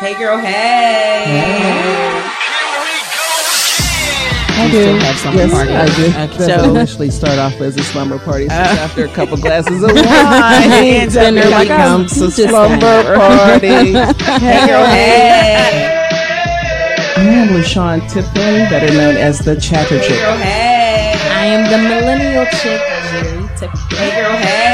Hey, girl. Hey. I do. still have some yes, party. I do. Okay. That So- initially start off as a slumber party. So Uh. after a couple glasses of wine, Hands up, dinner like, becomes I'm a just slumber party. Hey, girl. Hey. I am LaShawn Tipton, better known as the Chatter Chick. Hey, Chick. girl. Hey. I am the millennial chick, Jerry Tiffany. Hey, girl. Hey.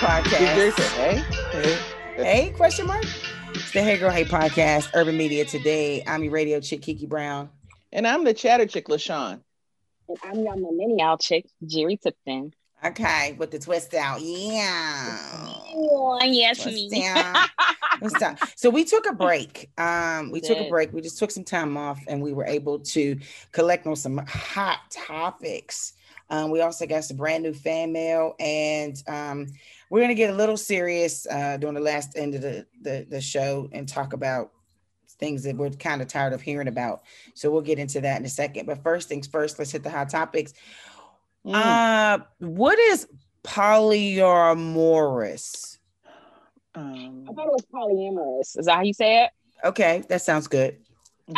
Podcast. hey? Hey. Hey, question mark? It's the Hey Girl Hey podcast, Urban Media Today. I'm your radio chick, Kiki Brown. And I'm the chatter chick, LaShawn. And I'm your millennial chick, Jerry Tipton. Okay, with the twist out. Yeah. Oh, yes, Twist me. out. Twist out. So we took a break. Um, we took a break. We just took some time off and we were able to collect on some hot topics. Um, we also got some brand new fan mail and um, we're gonna get a little serious uh, during the last end of the, the, the show and talk about things that we're kind of tired of hearing about. So we'll get into that in a second. But first things first, let's hit the hot topics. Mm. Uh, what is polyamorous? Um, I thought it was polyamorous. Is that how you say it? Okay, that sounds good.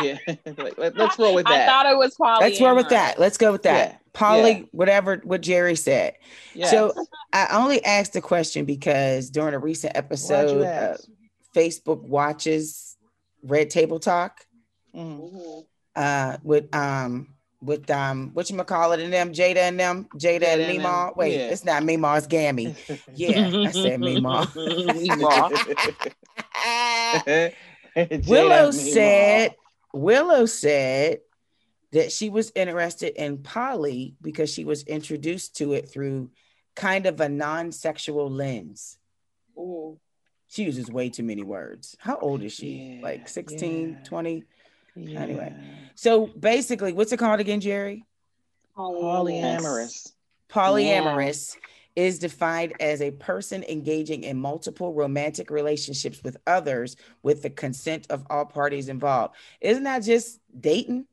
Yeah. Let, us roll with that. I that. thought it was polyamorous. Let's roll with that. Let's go with that. Yeah, Poly, yeah. whatever what Jerry said. Yes. So I only asked the question because during a recent episode, you uh. Facebook watches Red Table Talk Mhm. Mhm. uh, with um with um what you call it and them Jada and them Jada, Jada and and Meemaw. Wait, yeah. it's not Meemaw, it's Gammy. Yeah, I said Meemaw. Jada Willow said Willow said that she was interested in poly because she was introduced to it through kind of a non-sexual lens. Mhm. She uses way too many words. How old is she? Yeah, like 16, yeah. 20? Anyway. So basically, what's it called again, Jerry? Polyamorous. Polyamorous is defined as a person engaging in multiple romantic relationships with others with the consent of all parties involved. Isn't that just dating?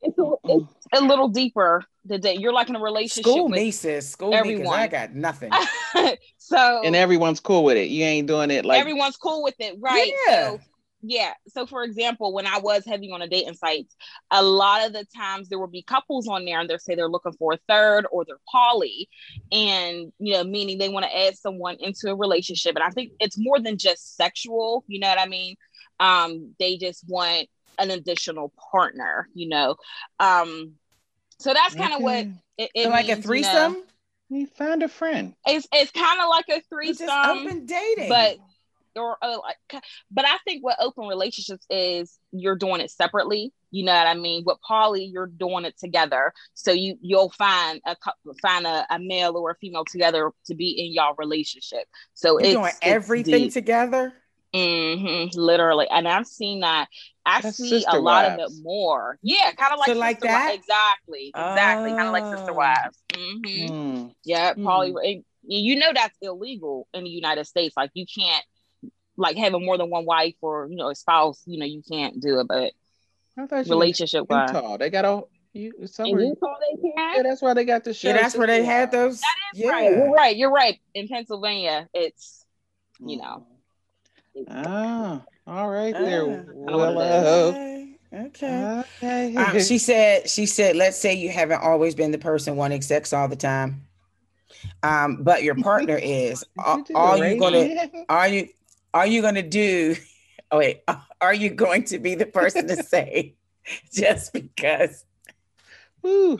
It's, a, it's a little deeper. than that you're like in a relationship School with me, sis. School me, 'cause everyone. I got nothing. so And everyone's cool with it. You ain't doing it like everyone's cool with it, right? Yeah. So yeah. So for example, when I was heavy on a dating sites, a lot of the times there will be couples on there and they'll say they're looking for a third or they're poly, and you know, meaning they want to add someone into a relationship. And I think it's more than just sexual, you know what I mean? Um, they just want an additional partner, you know. Um, so that's kind of what it, it So like a means, you know. threesome? You find a friend. It's it's kind of like a It's threesome just open dating. but or uh, like, but I think what open relationships is you're doing it separately. You know what I mean? With poly, you're doing it together. So you you'll find a cou- find a, a male or a female together to be in y'all relationship. So you're it's doing it's everything deep. together. Mhm, literally, and I've seen that. I That's see a lot of it more. Yeah, kind of like So like sister wi- that? Exactly, exactly, kind of like sister Oh. wives. hmm Mm. Yeah, Hmm. poly. and You know that's illegal in the United States. Like you can't like having more than one wife or you know a spouse. You know you can't do it, but I thought you relationship wise. They got a you In somewhere. Utah, they Yeah, that's why they got the show. Yeah, that's where they had those. yeah. Right, you're right. You're right. In Pennsylvania, it's you know. Ah, all right Ah, there, know what it Willow. Okay. Okay. Okay. Um, she said, she said, let's say you haven't always been the person wanting sex all the time. Um, but your partner is. Are, did are you gonna are you are you gonna do oh wait, are you going to be the person to say just because Woo.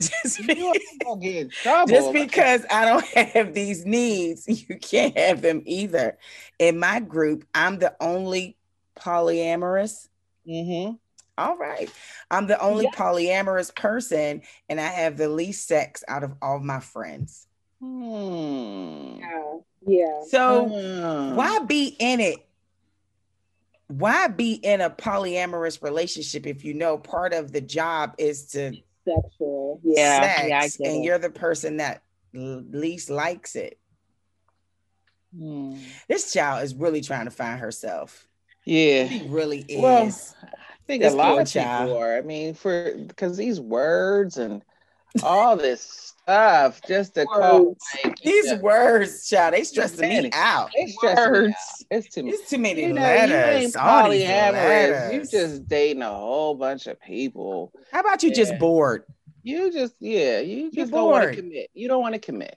just, be- ain't gonna get in trouble. just because I don't have these needs, you can't have them either. In my group, I'm the only polyamorous. Mhm. All right. I'm the only Yeah. polyamorous person, and I have the least sex out of all my friends. Hmm. Yeah. Yeah. So Ah. why be in it? Why be in a polyamorous relationship if you know part of the job is to Sexual. Yeah. sex yeah. I get and it. you're the person that l- least likes it? Hmm. This child is really trying to find herself. Yeah. She really is. Well, I think This a lot poor of people child. are. I mean, for because these words and all this stuff just to call Words. like These yeah, words, child, they stressing me out. it's stressing me Words. out. It's too much. It's too many You know, letters. you ain't all these polyamorous. You just dating a whole bunch of people. How about you just bored? You just yeah, you You're just don't want to commit. You don't want to commit.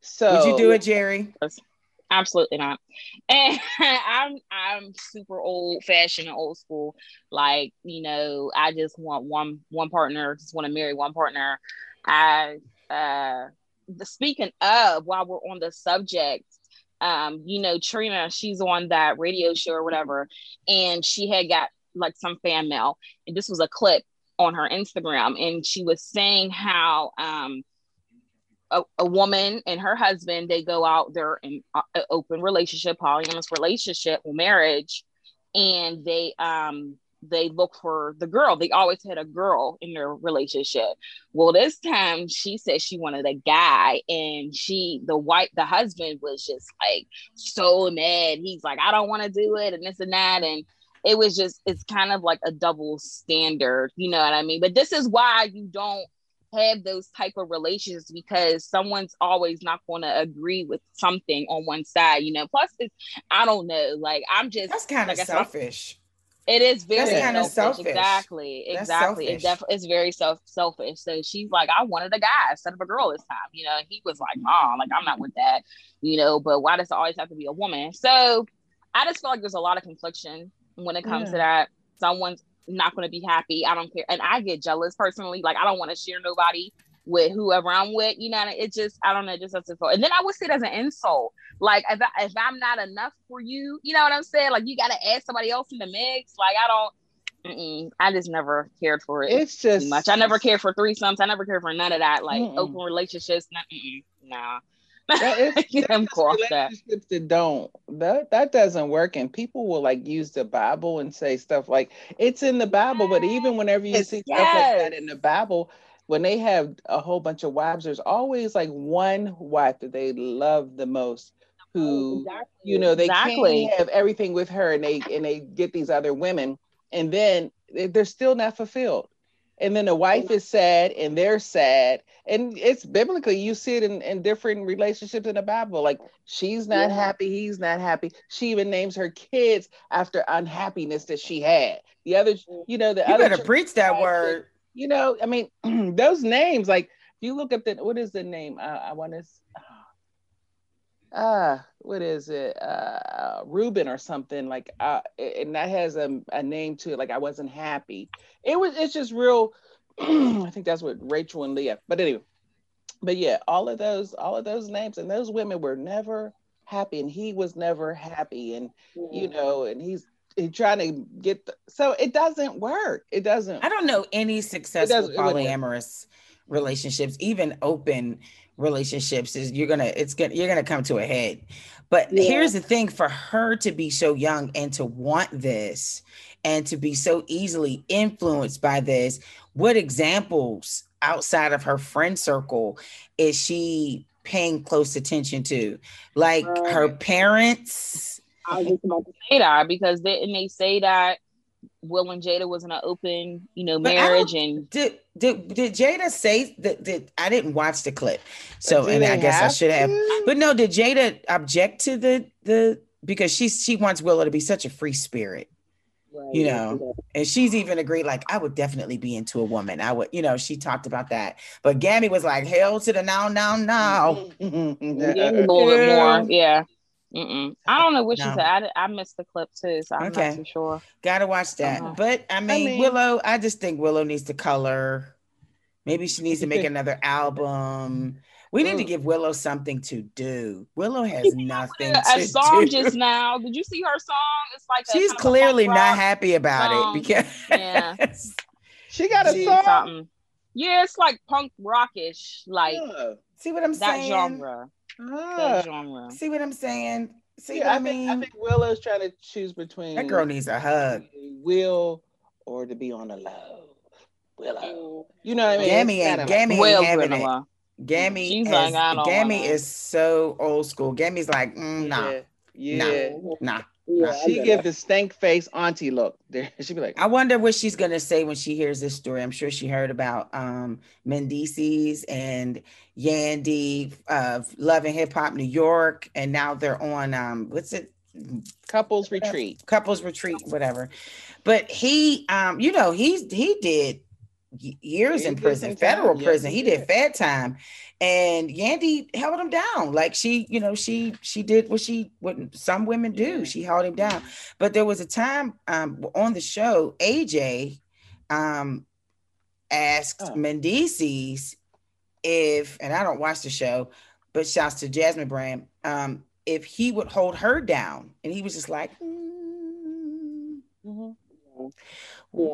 So Would you do it, Jerry? Absolutely not. And I'm I'm super old fashioned and old school. Like, you know, I just want one one partner, just want to marry one partner. I uh speaking of while we're on the subject, um, you know, Trina, she's on that radio show or whatever, and she had got like some fan mail, and this was a clip on her Instagram, and she was saying how um a, a woman and her husband they go out there in an open relationship polyamorous relationship marriage and they um they look for the girl they always had a girl in their relationship well this time she said she wanted a guy and she the white the husband was just like so mad he's like i don't want to do it and this and that and it was just it's kind of like a double standard you know what i mean but this is why you don't have those type of relations because someone's always not going to agree with something on one side, you know. Plus, it's, I don't know, like I'm just That's kind like of said, selfish. It is very That's kinda selfish. selfish. Exactly, That's exactly. It selfish. def- it's very self selfish. So she's like, I wanted a guy instead of a girl this time. You know, he was like, Mom, like I'm not with that. You know, but why does it always have to be a woman? So I just feel like there's a lot of confliction when it comes to that. Someone's not going to be happy. I don't care, and I get jealous personally. Like I don't want to share nobody with whoever I'm with. You know, it just I don't know, it just doesn't feel. And then I would see it as an insult. Like if I, if I'm not enough for you, you know what I'm saying? Like you got to add somebody else in the mix. Like I don't. Mm-mm, I just never cared for it it's just too much. I never cared for threesomes. I never cared for none of that. Like Mm-mm. open relationships. Nah, nah. that is, I'm cool off that. that don't that that doesn't work and people will like use the bible and say stuff like it's in the bible but even whenever you Yes, see stuff like that in the bible when they have a whole bunch of wives there's always like one wife that they love the most who you know they exactly. can't have everything with her and they and they get these other women and then they- they're still not fulfilled. And then the wife is sad and they're sad. And it's biblically you see it in, in different relationships in the bible. Like she's not Yeah. happy he's not happy. She even names her kids after unhappiness that she had. The other mm-hmm. you know the You other better church preach that word. You know i mean those names like if you look up the what is the name? Uh, i want to uh what is it? Uh Reuben or something like uh and that has a, a name to it like I wasn't happy. It was it's just real I think that's what Rachel and Leah but anyway. But yeah all of those all of those names and those women were never happy and he was never happy and you know and he's he trying to get the, so it doesn't work it doesn't I don't know any successful doesn't- it wouldn't work. polyamorous relationships, even open relationships. Is you're gonna it's gonna you're gonna come to a head. But Yeah. here's the thing: for her to be so young and to want this, and to be so easily influenced by this, what examples outside of her friend circle is she paying close attention to? Like her um, parents. I was just about to say that because didn't they say that Will and Jada was in an open, you know, But marriage and Did did did Jada say that? Did I didn't watch the clip, so and I guess I should have. to? But no, did Jada object to the the because she's she wants Willow to be such a free spirit, you know, and she's even agreed like I would definitely be into a woman. I would, you know, she talked about that. But Gammy was like, hell to the now, now, now. yeah, a little bit more. Yeah. Mm-mm. I don't know what she said. I, I missed the clip too, so I'm Okay. not too sure. Gotta watch that. Uh-huh. But I mean, mean- Willow, I just think Willow needs to color. Maybe she needs to make another album. We need to Mm. give Willow something to do. Willow has nothing A, to a song do. just now. Did you see her song? It's like She's a clearly punk not happy about song. it because Yeah. she got a She- song something. Yeah, it's like punk rockish, like Yeah. See what I'm that saying. genre. Ah. That genre. See what I'm saying. See Yeah, what I, I think mean? I think Willow's trying to choose between that girl needs a hug. Will or to be on the low. Willow. You know what I mean? Gammy It's ain't kinda Gammy Well, ain't having it. Gammy She's has, like, Gammy is so old school. Gammy's like, mm, nah, yeah, yeah. nah. Yeah, she give the stank face auntie look. There, she'd be like, I wonder what she's gonna say when she hears this story. I'm sure she heard about um Mendeecees and Yandy of Love and Hip Hop New York, and now they're on um what's it couples retreat. couples retreat, whatever. But he um, you know, he's he did y- years in prison, federal time. Yes, prison. he He did did. fed time. And Yandy held him down. Like she, you know, she she did what she what some women do. She held him down. But there was a time um on the show, AJ um asked Oh. Mendeecees if, and I don't watch the show, but shouts to Jasmine Brand, um, if he would hold her down. And he was just like, "Mm, Mhm. well,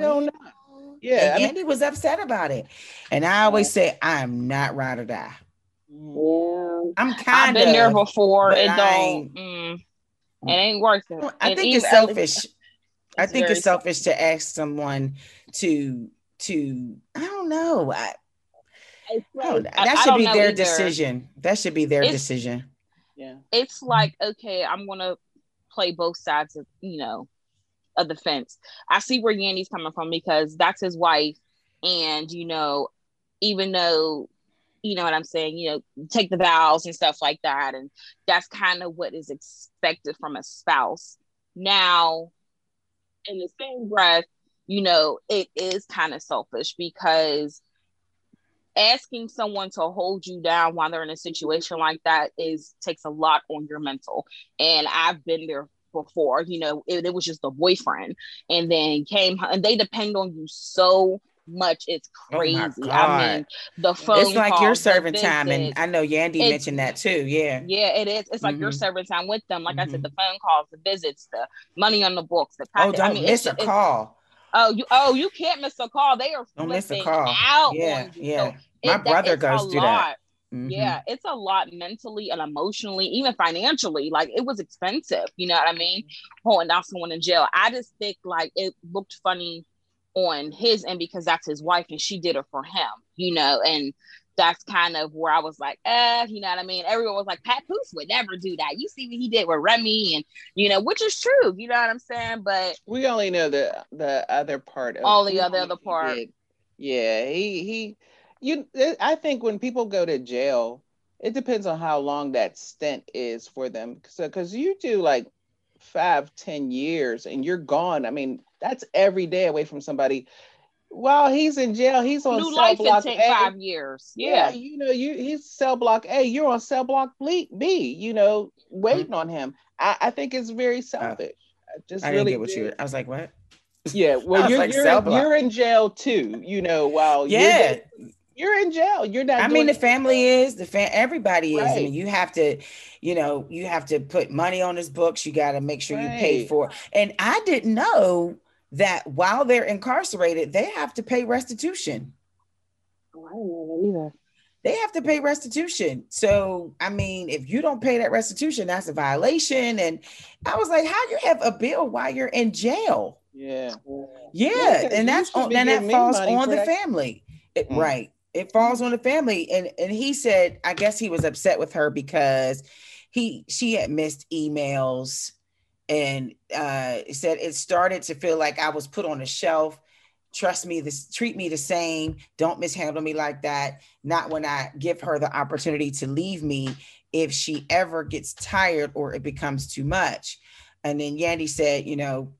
No, no. well." Yeah, I and mean- Yandy was upset about it. And I always say, I'm not ride or die. Yeah. I'm I've kind been there of. before. but It don't. ain't- Mm, it ain't worth it. I And think it's even- selfish. I think it's selfish to ask someone to to I don't know. I, I I- that I should don't be their either. decision. That should be their It's- decision. Yeah. it's like okay i'm gonna play both sides of you know of the fence. I see where yandy's coming from because that's his wife. And you know even though you know what i'm saying you know take the vows and stuff like that. And that's kind of what is expected from a spouse. Now in the same breath you know it is kind of selfish because asking someone to hold you down while they're in a situation like that is takes a lot on your mental. And i've been there before you know it, it was just a boyfriend and then came and they depend on you so much it's Oh crazy i mean the phone It's like you're calls, the serving time, and. I know Yandy mentioned that too. Yeah. yeah it is it's like you're Mhm. serving time with them like i Mhm. said the phone calls the visits the money on the books the Oh, don't I mean, miss it's, a call. oh you oh you can't miss a call they are Don't miss a call. out Yeah, yeah. So My it- brother goes through that. Mhm. Yeah, it's a lot mentally and emotionally, even financially. Like it was expensive, you know what I mean? Holding down someone in jail. I just think like it looked funny on his end because that's his wife and she did it for him, you know, and that's kind of where I was like, eh, you know what I mean? Everyone was like, Papoose would never do that. You see what he did with Remy and you know, which is true, you know what I'm saying? But We only know the the other part of All the other- other part. did. Yeah, he he you I think when people go to jail, it depends on how long that stint is for them. So cause you do like five, ten years and you're gone. I mean, that's every day away from somebody. While he's in jail, he's on new cell life can block take A. five years. Yeah, Yeah. you know, you he's cell block A, you're on cell block B, B you know, waiting mm-hmm. on him. I, I think it's very selfish. I just I didn't really get what do. you. I was like, what? Yeah, well, you're like, you're, in, you're in jail too. You know, while Yeah. You're, in jail. You're not. I doing mean, the anything. family is the fam. Everybody is. I mean, you have to, you know, you have to put money on his books. You got to make sure you pay Right. for. And I didn't know that while they're incarcerated, they have to pay restitution. Oh, I didn't know that either. They have to pay restitution. So, I mean, if you don't pay that restitution, that's a violation. And I was like, how you have a bill while you're in jail? Yeah. Yeah, Yeah, 'cause and that's on, be then that falls on the that. family, It- Mm. right? It falls on the family, and and he said, I guess he was upset with her because he she had missed emails, and uh said it started to feel like I was put on a shelf. Trust me, this treat me the same. Don't mishandle me like that. Not when I give her the opportunity to leave me if she ever gets tired or it becomes too much. And then Yandy said, you know,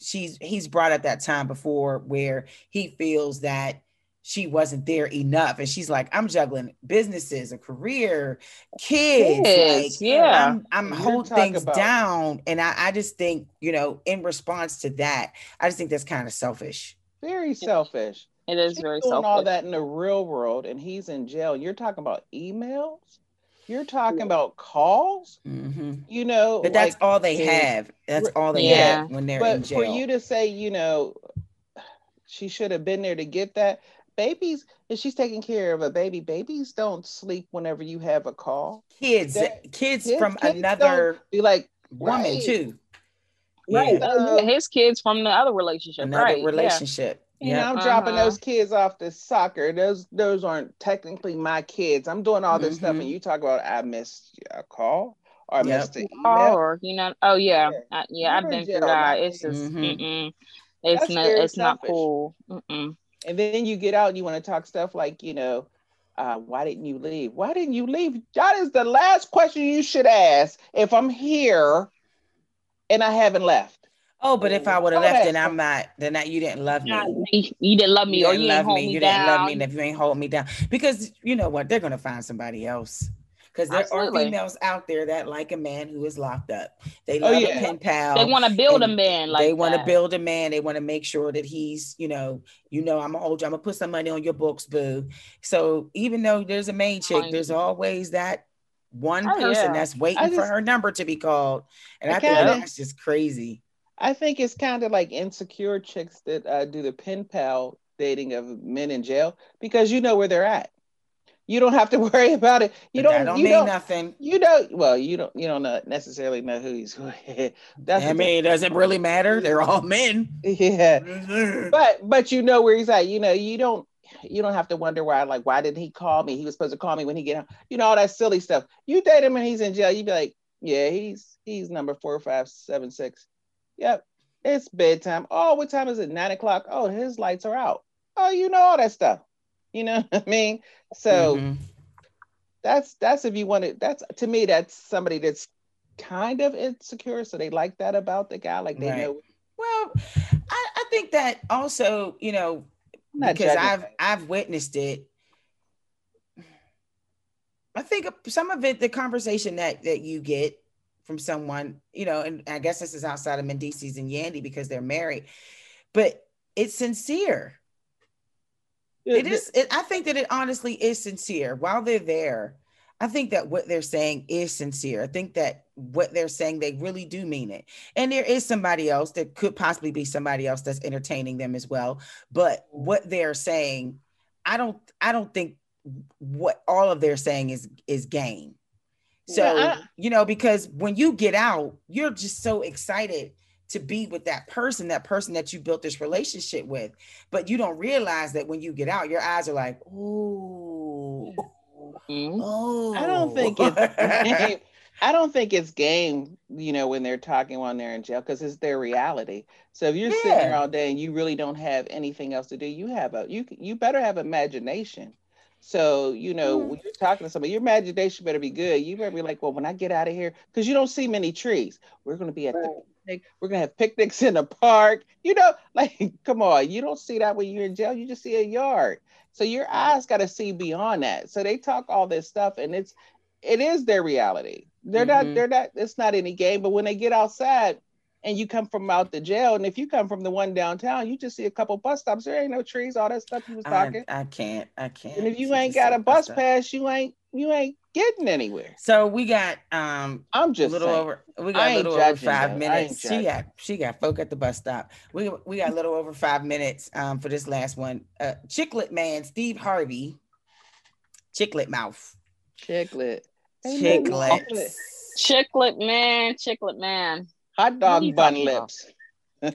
she's he's brought up that time before where he feels that she wasn't there enough and she's like i'm juggling businesses a career kids, Kids, like yeah. i'm i'm holding things about- down and I, I just think you know in response to that i just think that's kind of selfish Very selfish. It is She's very doing selfish. all that in the real world, and he's in jail. You're talking about emails. You're talking about calls. Mhm. You know, but that's like, all they have that's all they Yeah. have when they're in but jail for you to say, you know, she should have been there to get that. Babies, and she's taking care of a baby, babies don't sleep whenever you have a call. kids that- kids, kids- from kids another Be like, woman right. too Right. Yeah. His kids from the other relationship. another right. yeah. relationship You yeah know, I'm dropping Uh-huh. those kids off to soccer. Those those aren't technically my kids. I'm doing all this stuff, Mhm. and you talk about I missed a call. or Yep. Mr. Email. or you know, oh yeah, Yeah. I, yeah, I've You're been in through that. It's just, Mhm. mm-mm. it's That's not, very it's not cool. Mm-mm. And then you get out and you want to talk stuff like, you know, uh, why didn't you leave? Why didn't you leave? That is the last question you should ask if I'm here and I haven't left. Oh, but if I would have Oh, left, then I'm not. Then that you didn't love me. You, you didn't love me, you or didn't you didn't love hold me. me, You down. didn't love me, and if you ain't hold me down, because you know what, they're gonna find somebody else. Because there Absolutely. are females out there that like a man who is locked up. They Oh, yeah. a pen pal. they want to build a man like they want to build a man. They want to make sure that he's, you know, you know, I'm gonna hold you. I'm gonna put some money on your books, boo. So even though there's a main chick, there's always that one Oh, person yeah. that's waiting I for her number to be called, and I I, think kinda- that's just crazy. I think it's kind of like insecure chicks that uh, do the pen pal dating of men in jail because you know where they're at. You don't have to worry about it. You But don't. that don't you mean don't. nothing. You don't. Well, you don't. You don't necessarily know who he's with. That's I mean, it does it really matter. They're all men. yeah. But but you know where he's at. You know you don't. You don't have to wonder why. Like why didn't he call me? He was supposed to call me when he get home. You know all that silly stuff. You date him and he's in jail. You'd be like, yeah, he's he's number four five seven six. Yep, it's bedtime. Oh, what time is it? Nine o'clock. Oh, his lights are out. Oh, you know all that stuff. You know what I mean? So Mhm. that's that's if you want to. That's to me, that's somebody that's kind of insecure. So they like that about the guy. Like they Right. know. Well, I, I think that also, you know, because judging I've that. I've witnessed it. I think some of it, the conversation that that you get from someone, you know, and I guess this is outside of Mendeecees and Yandy because they're married, but it's sincere. It is. It, I think that it honestly is sincere. While they're there, I think that what they're saying is sincere. I think that what they're saying, they really do mean it. And there is somebody else that could possibly be somebody else that's entertaining them as well. But what they're saying, I don't. I don't think what all of they're saying is is game. So Yeah, I- you know, because when you get out, you're just so excited to be with that person, that person that you built this relationship with. But you don't realize that when you get out, your eyes are like, ooh, Mhm. oh. I don't think it's. I don't think it's game, you know, when they're talking while they're in jail because it's their reality. So if you're sitting there all day and you really don't have anything else to do, you have a you you better have imagination. So you know Mm. when you're talking to somebody, your imagination better be good. You better be like, well, when I get out of here, because you don't see many trees. We're gonna be at the picnic. We're gonna have picnics in the park. You know, like come on, you don't see that when you're in jail. You just see a yard. So your eyes got to see beyond that. So they talk all this stuff, and it's it is their reality. They're Mhm. not. They're not. It's not any game. But when they get outside, and you come from out the jail, and if you come from the one downtown, you just see a couple bus stops. There ain't no trees. All that stuff you was talking. I can't. I can't. and if you ain't got a bus pass, you ain't you ain't getting anywhere. So we got um I'm just a just little saying. over we got a little over five though. Minutes. She judging. got she got folk at the bus stop. We we got a little over five minutes um for this last one. Uh Chiclet Man, Steve Harvey, Chiclet Mouth. Chiclet. Ain't no Chiclet. Chiclet man, chiclet man. Hot dog bun lips.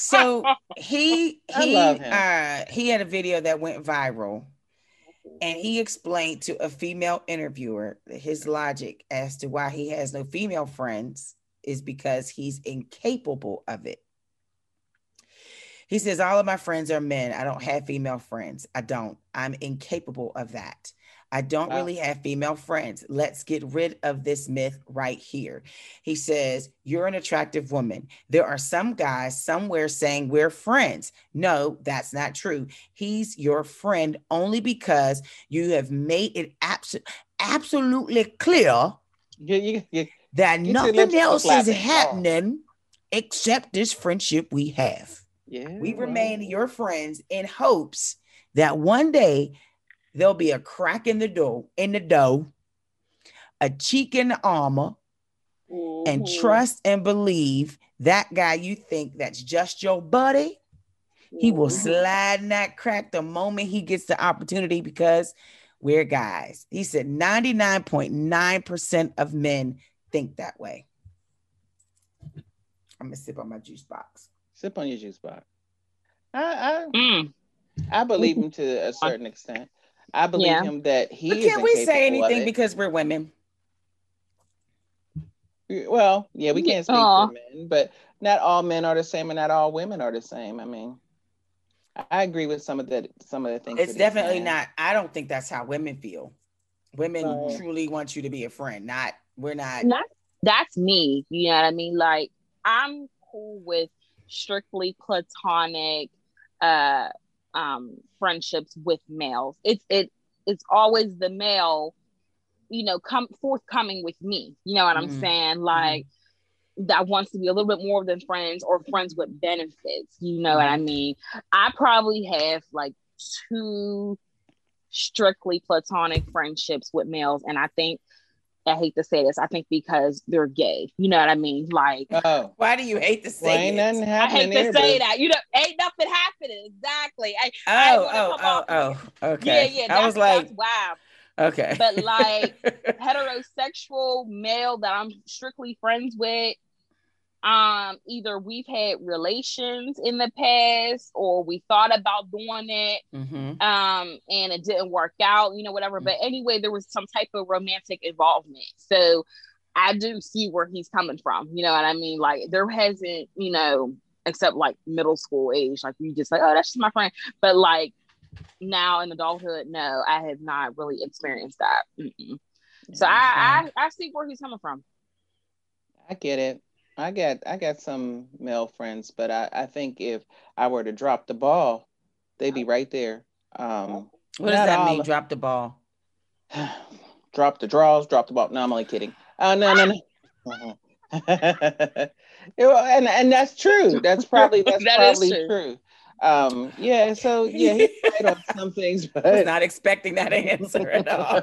So he I he love him. uh he had a video that went viral and he explained to a female interviewer that his logic as to why he has no female friends is because he's incapable of it. He says, All of my friends are men. I don't have female friends. I don't. I'm incapable of that. I don't Wow. really have female friends. Let's get rid of this myth right here. He says, You're an attractive woman. There are some guys somewhere saying we're friends. No, that's not true. He's your friend only because you have made it abso- absolutely clear You, you, you, that nothing else is flapping. Oh. happening except this friendship we have. yeah. We remain your friends in hopes that one day there'll be a crack in the door, in the dough, a cheek in the armor, and Mhm. trust and believe that guy you think that's just your buddy. He will slide in that crack the moment he gets the opportunity because we're guys. He said 99.9% of men think that way. I'm gonna sip on my juice box. Sip on your juice box. I, Mm. I I believe him to a certain extent. I believe Yeah. him that he But can't we say anything because we're women? Well, yeah, we can't speak Aw. for men, but not all men are the same, and not all women are the same. I mean, I- I agree with some of the some of the things. It's definitely not. I don't think that's how women feel. Women Right. truly want you to be a friend. Not we're not. And that's that's me. You know what I mean? Like I'm cool with strictly platonic uh um friendships with males. It's it it's always the male, you know, come forthcoming with me. You know what I'm Mhm. saying? Like that wants to be a little bit more than friends or friends with benefits. You know what I mean? I probably have like two strictly platonic friendships with males, and I think I hate to say this, I think because they're gay. You know what I mean? Like Oh, Why do you hate to say well, ain't it? nothing I hate to there, say that. You know, ain't nothing happening. Exactly. I, I Oh, oh, oh, oh. Okay. Yeah, yeah. I was like, wow. okay. But like heterosexual male that I'm strictly friends with, um, either we've had relations in the past or we thought about doing it, hmm um, and it didn't work out, you know, whatever. But anyway, there was some type of romantic involvement. So I do see where he's coming from. You know what I mean? Like there hasn't, you know, except like middle school age, like you just like, oh, that's just my friend. But like now in adulthood, no, I have not really experienced that. Mm-mm. So I, I I see where he's coming from. I get it. I got I got some male friends, but I, I think if I were to drop the ball, they'd be right there. Um, What does that all mean? of- Drop the ball. drop the draws, drop the ball. No, I'm only kidding. Uh, no, no, no. Yeah, and and that's true. That's probably that's That is probably true. true. Um, yeah. So yeah, he's right on some things, but I was not expecting that answer at all.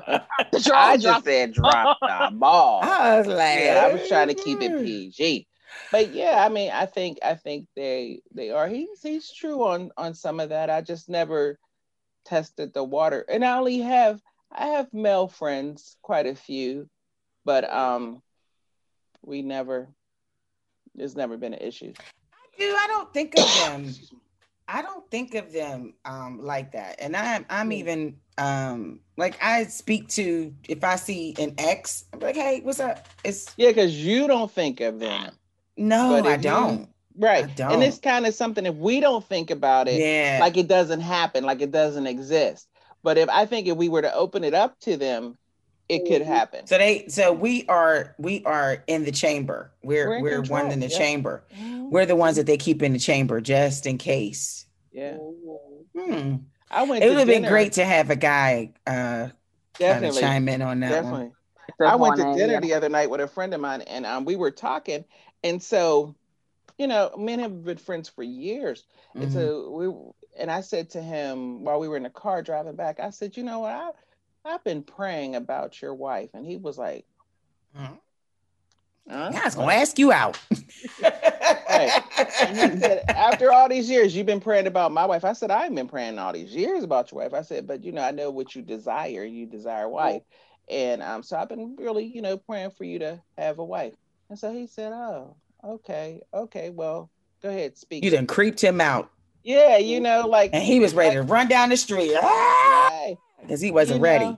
I just said drop the ball. I was like, yeah, I was trying to keep it PG. But yeah, I mean, I think I think they they are. He's he's true on on some of that. I just never tested the water, and I only have I have male friends, quite a few, but um, we never. There's never been an issue. Dude, I don't think of them. I don't think of them um like that. And I'm I'm even um like I speak to if I see an ex, I'm like, hey, what's up? It's Yeah, because you don't think of them, no, I don't. right? I And it's kind of something if we don't think about it, Yeah. like it doesn't happen, like it doesn't exist. But if I think if we were to open it up to them, it could Mhm. happen. so they so we are we are in the chamber. We're We're in we're, one in the yeah. chamber. We're the ones that they keep in the chamber just in case. Yeah, Hmm. I went. It would have been great to have a guy uh kind of Definitely, chime in on that one. definitely. Good I went to dinner Yeah. the other night with a friend of mine, and um, we were talking, and so, you know, men have been friends for years, and Mhm. so we, and I said to him while we were in the car driving back, I said, you know what, I, I've been praying about your wife, and he was like, Mhm. huh? I was gonna ask you out. And he said, after all these years, you've been praying about my wife. I said, I've been praying all these years about your wife. I said, but you know, I know what you desire. You desire a wife. And um, so I've been really, you know, praying for you to have a wife. And so he said, Oh, okay, okay, well, go ahead, speak. you done creeped him out, yeah, you know, like and he was ready to run down the street because he wasn't you ready.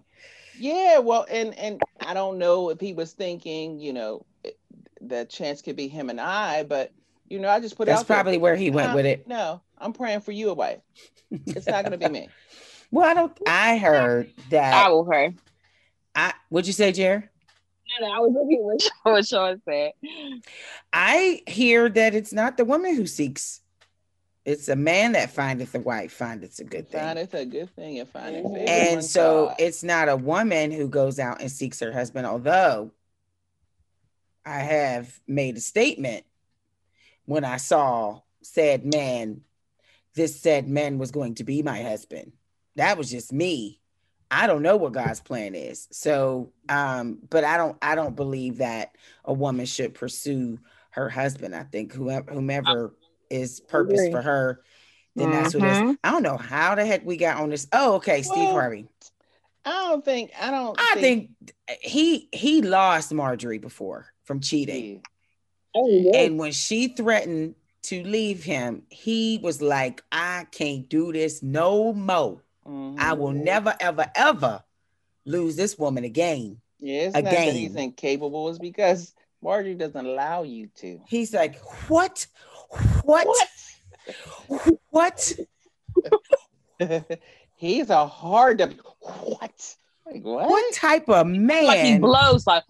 Yeah, well, and and I don't know if he was thinking, you know, it- the chance could be him and I, but you know, I just put it That's out there. probably where he went with it. No, I'm praying for you a wife. It's not going to be me. Well, I don't. I heard that. I will pray. I what'd you say, Jer? No, no, I was looking what Sean said. I hear that it's not the woman who seeks; it's a man that findeth a wife, findeth a good thing. Find it's a good thing and find it favor And so God. it's not a woman who goes out and seeks her husband, although I have made a statement when I saw said man, this said man was going to be my husband. That was just me. I don't know what God's plan is. So um, but I don't I don't believe that a woman should pursue her husband. I think whoever whomever is purpose agree. for her, then that's what it is. Mhm. I don't know how the heck we got on this. Oh, okay, Steve Well, Harvey. I don't think I don't. I think he he lost Marjorie before from cheating. Oh, yeah. And when she threatened to leave him, he was like, I can't do this no more. I will Mhm. never, ever, ever lose this woman again. Yeah, it's not that he's incapable. It's because Marjorie doesn't allow you to. He's like, what? What? What? He's a hard W. What? Like, what? What type of man? Like he blows like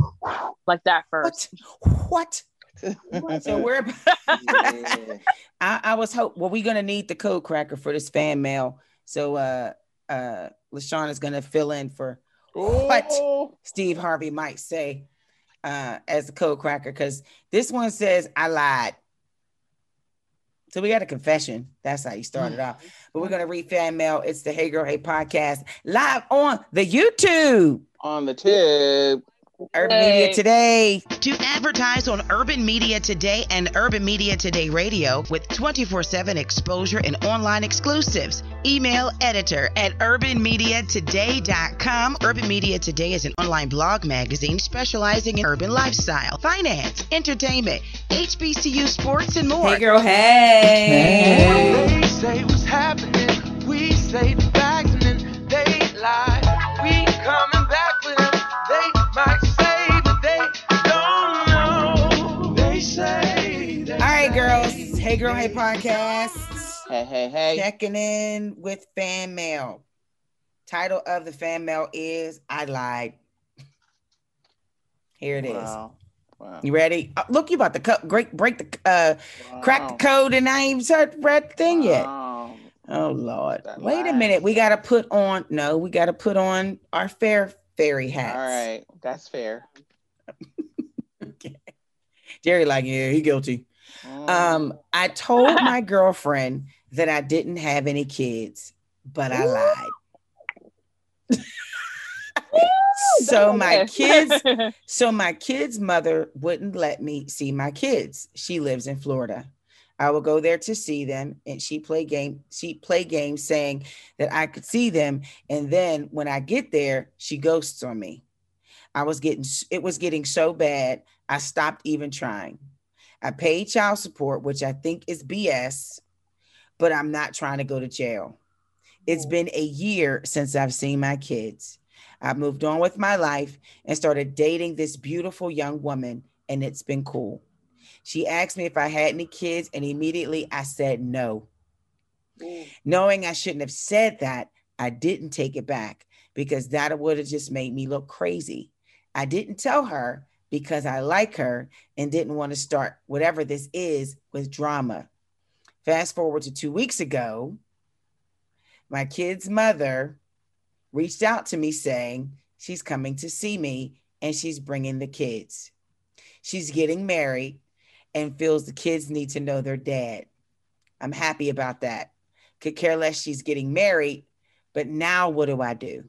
like that first. What? What? So we're. Yeah. I, I was hope. Well, we're gonna need the code cracker for this fan mail. So uh uh LaShawn is gonna fill in for What? Oh, Steve Harvey might say uh as the code cracker because this one says I lied. So we got a confession. That's how you started off. Mm-hmm. But we're gonna read fan mail. It's the Hey Girl Hey podcast live on the YouTube. On the tube. Urban Media Today. To advertise on Urban Media Today and Urban Media Today Radio with 24 7 exposure and online exclusives. Email editor at urbanmediatoday.com. Urban Media Today is an online blog magazine specializing in urban lifestyle, finance, entertainment, HBCU sports, and more. Hey, girl. Hey. They say Hey, Girl Hey podcast. Hey, hey, hey. Checking in with fan mail. Title of the fan mail is I Lied. Here it is. Wow. Wow. You ready? Uh, look, you about to cut, break, break the, uh, crack the code, and I ain't even read the thing yet. Oh Lord! That Wait a minute. We got to put on. No, we got to put on our fair fairy hats. All right. That's fair. okay. Jerry, like, yeah, he guilty. Mm. Um, I told my girlfriend that I didn't have any kids, but I lied. so my kids So my kid's mother wouldn't let me see my kids. She lives in Florida. I would go there to see them and she play game she play games saying that I could see them and then when I get there she ghosts on me. I was getting it was getting so bad I stopped even trying. I paid child support which I think is BS but I'm not trying to go to jail. It's mm. been a year since I've seen my kids. I've moved on with my life and started dating this beautiful young woman, and it's been cool. She asked me if I had any kids, and immediately I said no. Mm. Knowing I shouldn't have said that, I didn't take it back because that would have just made me look crazy. I didn't tell her because I like her and didn't want to start whatever this is with drama. Fast forward to two weeks ago, my kid's mother reached out to me saying she's coming to see me and she's bringing the kids. She's getting married and feels the kids need to know their dad. I'm happy about that. Could care less she's getting married, but now what do I do?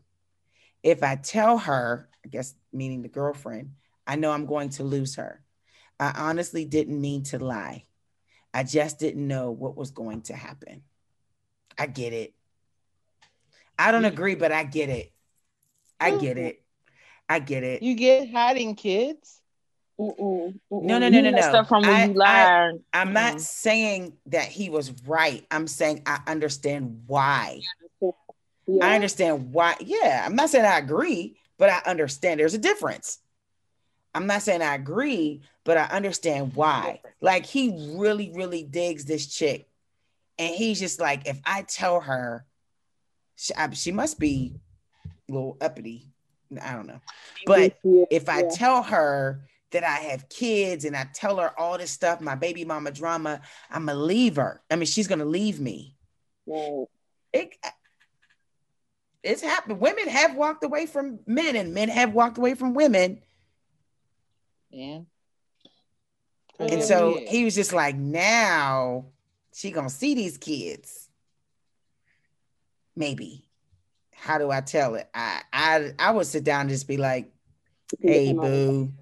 If I tell her, I guess meaning the girlfriend, I know I'm going to lose her. I honestly didn't mean to lie. I just didn't know what was going to happen. I get it. I don't agree, but I get it. I get it. I get it. you get hiding kids. Mm-mm, mm-mm. No, no, no, no, no. up from when I- you lied. I'm not Mm. saying that he was right. I'm saying I understand why. Yeah. I understand why. Yeah, I'm not saying I agree, but I understand there's a difference. I'm not saying I agree, but I understand why. Like he really, really digs this chick, and he's just like, if I tell her, she, I- she must be a little uppity. I don't know, but if I tell her that I have kids and I tell her all this stuff, my baby mama drama, I'm gonna leave her. I mean, she's gonna leave me. It, uh, it's happened. Women have walked away from men, and men have walked away from women. Yeah. And so he was just like, now she gonna see these kids. Maybe. How do I tell it? I I I would sit down and just be like, hey boo,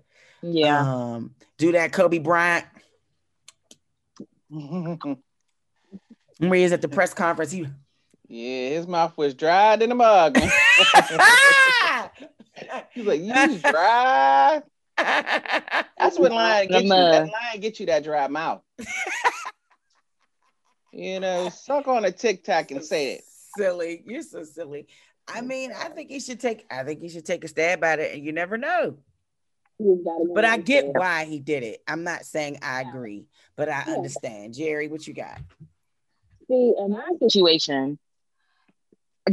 Yeah. um, do that Kobe Bryant. Remember he was at the press conference. He yeah, his mouth was dried in the mug. He's like, you dry. That's what lion get you. That lion get you that dry mouth. you know, suck on a tic tac and say it. silly. You're so silly. I mean, I think you should take. I think you should take a stab at it, and you never know. You But I get why he did it. I'm not saying I agree, but I Yeah. understand. Jerry, what you got? See, in my situation, situation,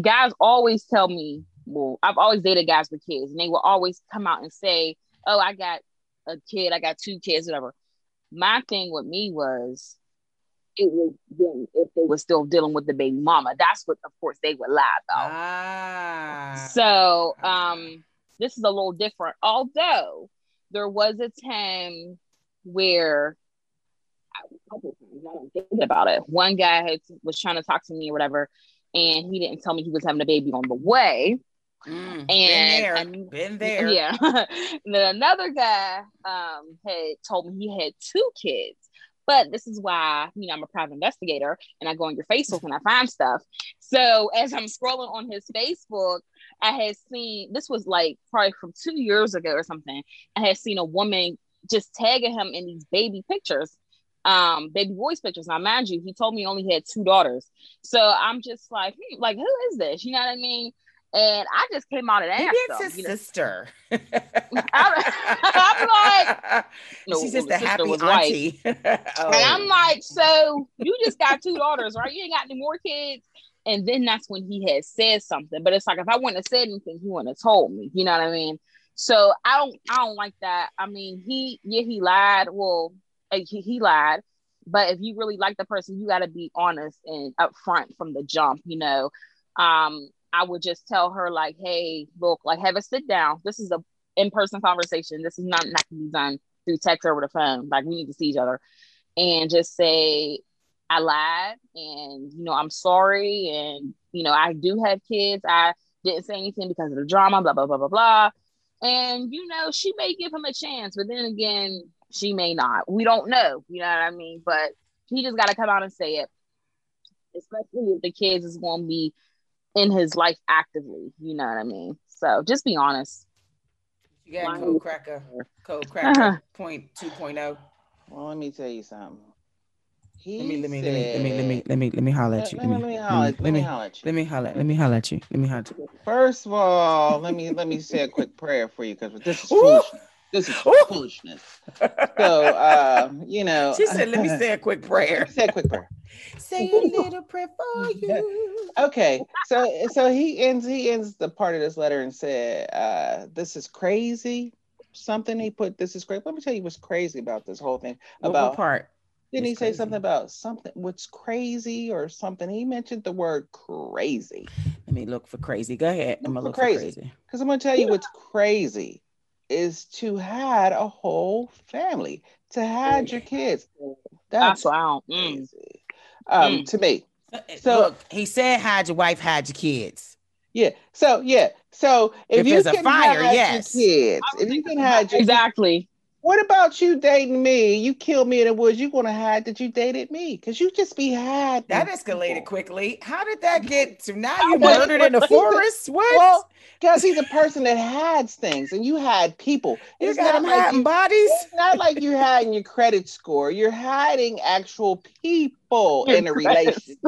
guys always tell me, well, I've always dated guys with kids, and they will always come out and say, Oh, I got a kid, I got two kids, whatever. My thing with me was it was them. If they were still dealing with the baby mama. That's what, of course, they would lie about. Ah. So um this is a little different. Although there was a time where I- a couple times, now I'm thinking about it. One guy had, was trying to talk to me or whatever, and he didn't tell me he was having a baby on the way. Mm, And been there. been there. Yeah. and then another guy um had told me he had two kids. But this is why, you know, I'm a private investigator and I go on your Facebook and I find stuff. So as I'm scrolling on his Facebook, I had seen this was like probably from two years ago or something. I had seen a woman just tagging him in these baby pictures, um, baby boys pictures. Now, mind you, he told me he only had two daughters. So I'm just like, hmm, like, who is this? You know what I mean? And I just came out and Maybe asked it's him. know, sister. I'm like, no, She's just a happy auntie. oh. And I'm like, so you just got two daughters, right? You ain't got any more kids. And then that's when he had said something. But it's like if I wouldn't have said anything, he wouldn't have told me. You know what I mean? So I don't I don't like that. I mean, he yeah, he lied. Well, uh, he, he lied. But if you really like the person, you gotta be honest and upfront from the jump, you know. Um, I would just tell her, like, hey, look, like have a sit down. This is a in-person conversation. This is not not gonna be done through text or over the phone. Like we need to see each other and just say I lied and you know I'm sorry and you know I do have kids. I didn't say anything because of the drama, blah blah blah blah blah. And you know she may give him a chance, but then again she may not. We don't know. You know what I mean? But he just got to come out and say it, especially if the kids is going to be in his life actively. You know what I mean? So just be honest. You got Code Cracker. Code Cracker point two point oh. Well, let me tell you something. He Let me let me let me let me let me let me let me holler at you. Let me, let me holler. Let me holler at you. let me holler. Let me holler at you. Let me holler at you. First of all, let me let me say a quick prayer for you because this is foolishness. This is Ooh. foolishness. So, uh, you know, She said, "Let me say a quick prayer." say a quick prayer. Say a little prayer for you. Okay, so so he ends he ends the part of this letter and said, uh, "This is crazy." Something he put. This is great. Let me tell you what's crazy about this whole thing. About what part? didn't he say crazy? something about something? What's crazy or something? He mentioned the word crazy. Let me look for crazy. Go ahead. I'm gonna Look look for for crazy. crazy. Because I'm gonna tell you what's crazy is to hide a whole family, to hide your kids. That's That's why Mm. crazy. Um, Mm. to me. So- So look, he said, "Hide your wife, hide your kids." Yeah. So yeah. So if, If you there's a can fire, hide yes. your kids, if you can hide your Exactly. What about you dating me? You killed me in the woods. You gonna hide that you dated me? Because you just be hiding. That escalated people. quickly. How did that get to now? You murdered in the forest? What? Well, because he's a person that hides things, and you hide people. you It's got not like hiding you- bodies. It's not like you're hiding your credit score. You're hiding actual people in a relationship.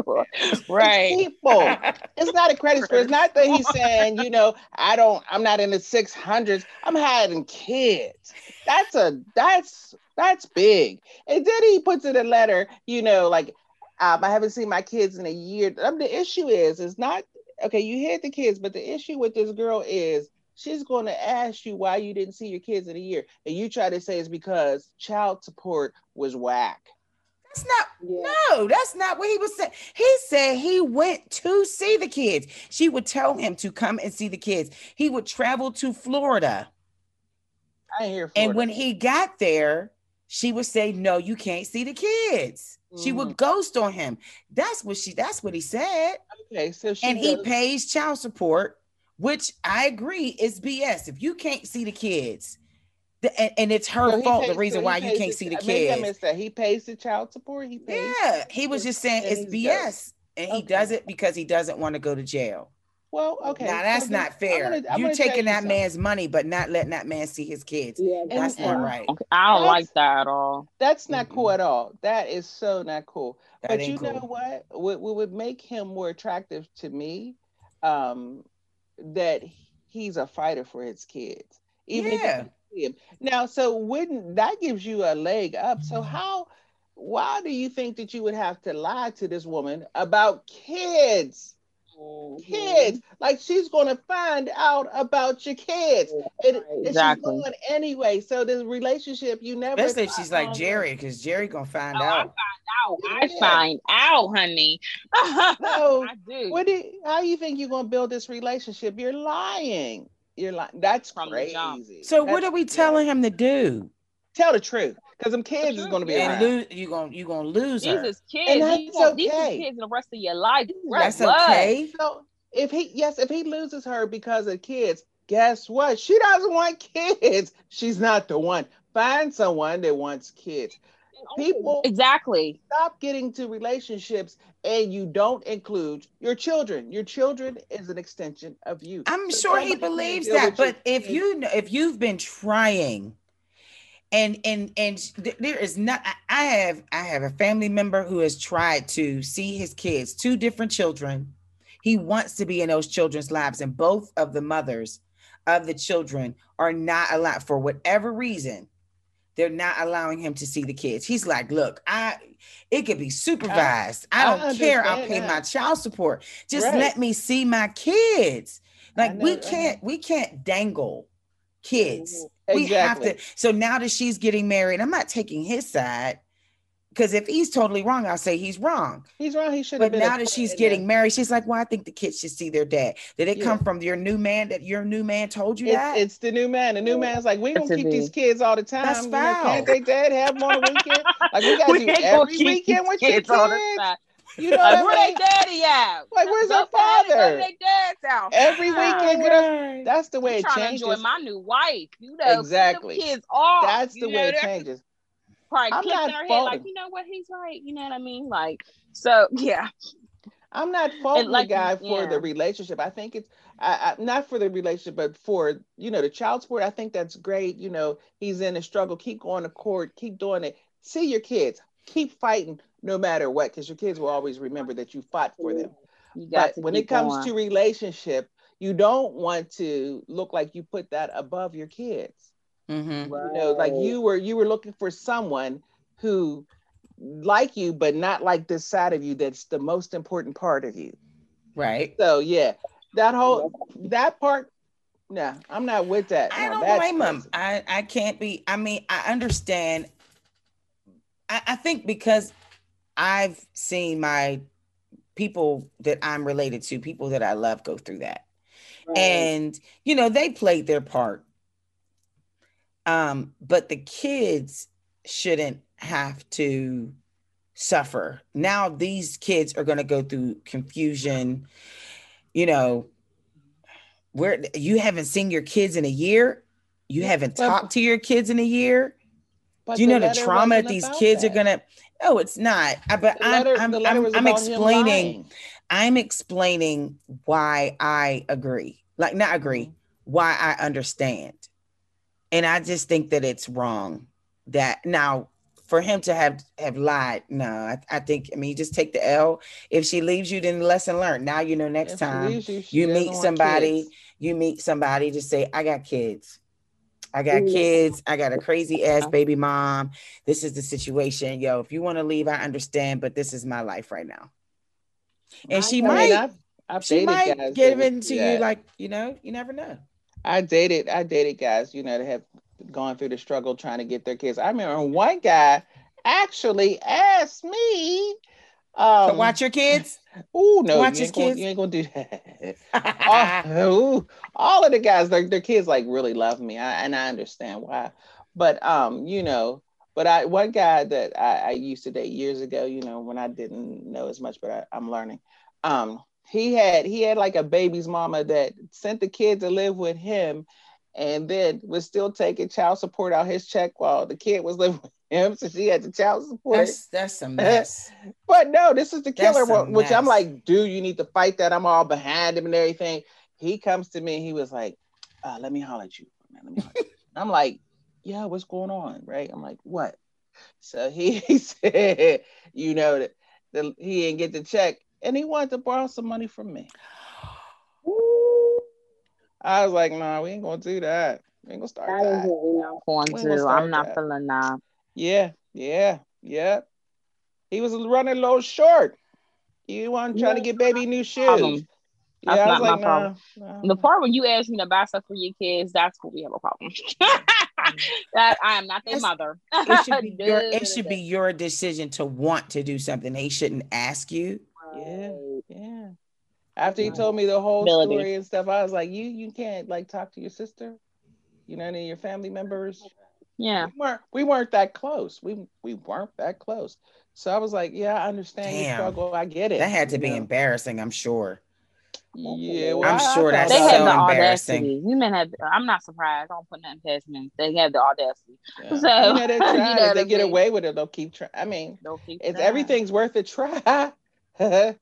right. People. It's not a credit score. It's not that he's saying, you know, I don't, I'm not in the 600s. I'm hiding kids. That's a, that's, that's big. And then he puts in a letter, you know, like, um, I haven't seen my kids in a year. Um, the issue is, is not, okay, you hid the kids, but the issue with this girl is she's going to ask you why you didn't see your kids in a year. And you try to say it's because child support was whack. That's not. Yeah. No, that's not what he was saying. He said he went to see the kids. She would tell him to come and see the kids. He would travel to Florida, I here for and when he got there, she would say, "No, you can't see the kids." She Mm-hmm. would ghost on him. That's what she. That's what he said. okay, so she and he pays child support, which I agree is BS. If you can't see the kids, and, and it's her So he fault, pays- the reason so why you can't the- see the maybe I kids. missed that. He pays the child support. He pays. Yeah, he was just saying it's BS, ghost. and he Okay. does it because he doesn't want to go to jail. Well, okay. now so that's then not I'm fair. gonna- I'm you gonna taking you that something. man's money, but not letting that man see his kids. Yeah, That's And- not right. Okay. I don't That's- like that at all. That's not cool Mm-mm. at all. That is so not cool. That but ain't you know cool. what? what? What would make him more attractive to me? Um, that he's a fighter for his kids. Even Yeah. if see him. Now, so wouldn't that gives you a leg up? So how? Why do you think that you would have to lie to this woman about kids? Kids, mm-hmm. like she's going to find out about your kids, and, and she's going anyway. So the relationship you never. Especially if she's like Jerry, because Jerry gonna find Oh, I out. find out. I find out, honey. So, I do. What do you, how you think you're going to build this relationship? You're lying. You're lying. That's From crazy. So what are we telling him to do? Tell the truth, because them kids is going to be yeah. And around. lose you gonna you gonna lose These her. is kids. And these, that's won't- these okay. is kids the rest of your life. These That's blood. okay. So if he yes, if he loses her because of kids, guess what? She doesn't want kids. She's not the one. Find someone that wants kids. People Exactly. stop getting to relationships and you don't include your children. Your children is an extension of you. I'm So sure he believes that, but if you if you've been trying, and and and there is not, I- I have I have a family member who has tried to see his kids, two different children. He wants to be in those children's lives, and both of the mothers of the children are not allowed for whatever reason. They're not allowing him to see the kids. He's like, look, I it could be supervised. I, I don't care. I'll pay that. my child support. Just Right. let me see my kids. Like we know, I can't we can't dangle kids. Mhm. We have to. So now that she's getting married, I'm not taking his side because if he's totally wrong, I'll say he's wrong. He's wrong. He should have But been. now that she's getting married, she's like, "Well, I think the kids should see their dad." Did it come from your new man that your new man told you It's, that? it's the new man. The new man's like, we ain't It's gonna keep these kids all the time. That's You know, can't they dad have them on the weekend? Like we gotta We do ain't every keep weekend these with your kids all kids. You know Like, what where I they daddy at? Like, where's Go our daddy, go to father? their dad's house. Every weekend, get us. That's the way I'm it trying changes. to enjoy my new wife. You know, Exactly. Keep them kids off. That's the way know, it changes. Probably I'm clicking not her head like, you know what, he's right. You know what I mean? Like, so yeah. I'm not faulting like, the guy for yeah. the relationship. I think it's I, I, not for the relationship, but for you know the child support. I think that's great. You know, he's in a struggle. Keep going to court. Keep doing it. See your kids. Keep fighting no matter what, because your kids will always remember that you fought for them. But when it comes going. to relationship, you don't want to look like you put that above your kids. Mhm. You know, like you were you were looking for someone who like you, but not like this side of you that's the most important part of you. Right. So yeah, that whole that part, No, I'm not with that. I No, don't blame him. crazy. I I can't be. I mean, I understand. I, I think because I've seen my people that I'm related to, people that I love, go through that, and you know they played their part. Um, but the kids shouldn't have to suffer. Now these kids are going to go through confusion. You know, where you haven't seen your kids in a year, you haven't But- talked to your kids in a year. Do you know the letter trauma that these kids are gonna? No, it's not. I- But The I'm I'm I'm, I'm explaining. I'm explaining why I agree. Like not agree, why I understand. And I just think that it's wrong that now for him to have have lied, no, I, I think I mean you just take the L. If she leaves you, then lesson learned. Now you know next If time you, you meet somebody, you meet somebody to say, I got kids. I got kids. I got a crazy ass baby mom. This is the situation. Yo, if you want to leave, I understand, but this is my life right now. And she mean, might, I've, I've she might give it to yeah. you like, you know, you never know. I dated I dated guys, you know, that have gone through the struggle trying to get their kids. I remember one guy actually asked me um So watch your kids. Oh no, watch you ain't, gonna, kids. you ain't gonna do that. all, ooh, all of the guys, their, their kids like really love me, I, and I understand why. But um, you know, but I one guy that I, I used to date years ago, you know, when I didn't know as much, but I, I'm learning. Um, he had he had like a baby's mama that sent the kid to live with him, and then was still taking child support out his check while the kid was living with him, so she had the child support. That's that's a mess. But no, this is the killer one, which I'm like, dude, you need to fight that. I'm all behind him and everything. He comes to me, he was like, uh, let me holler at you. man. Let me holler at you." I'm like, yeah, what's going on? Right? I'm like, what? So he, he said, you know, that he didn't get the check and he wanted to borrow some money from me. I was like, nah, we ain't gonna do that. We ain't gonna start That is that. what we know. Going We gonna start I'm not that. feeling that. Yeah, yeah, yeah. He was running a little short. You want trying to get baby new shoes. Problem. That's I was not my like, problem. nah, The nah. part when you ask me to buy stuff for your kids, that's where we have a problem. that I am not their mother. It should be your it should be your decision to want to do something. They shouldn't ask you. Yeah, yeah. After he told me the whole Ability. story and stuff, I was like, you you can't like talk to your sister, you know, any of your family members. Yeah. We weren't we weren't that close. We we weren't that close. So I was like, yeah, I understand your struggle. I get it. That had to be know? embarrassing, I'm sure. Yeah, well, I'm I- I sure that's They out- had so the embarrassing. audacity. Women have. I'm not surprised. I don't put nothing past men. They have the audacity. Yeah. So, you know, they you know they get mean? away with it, they'll keep trying. I mean, They'll keep it's trying. everything's worth a try.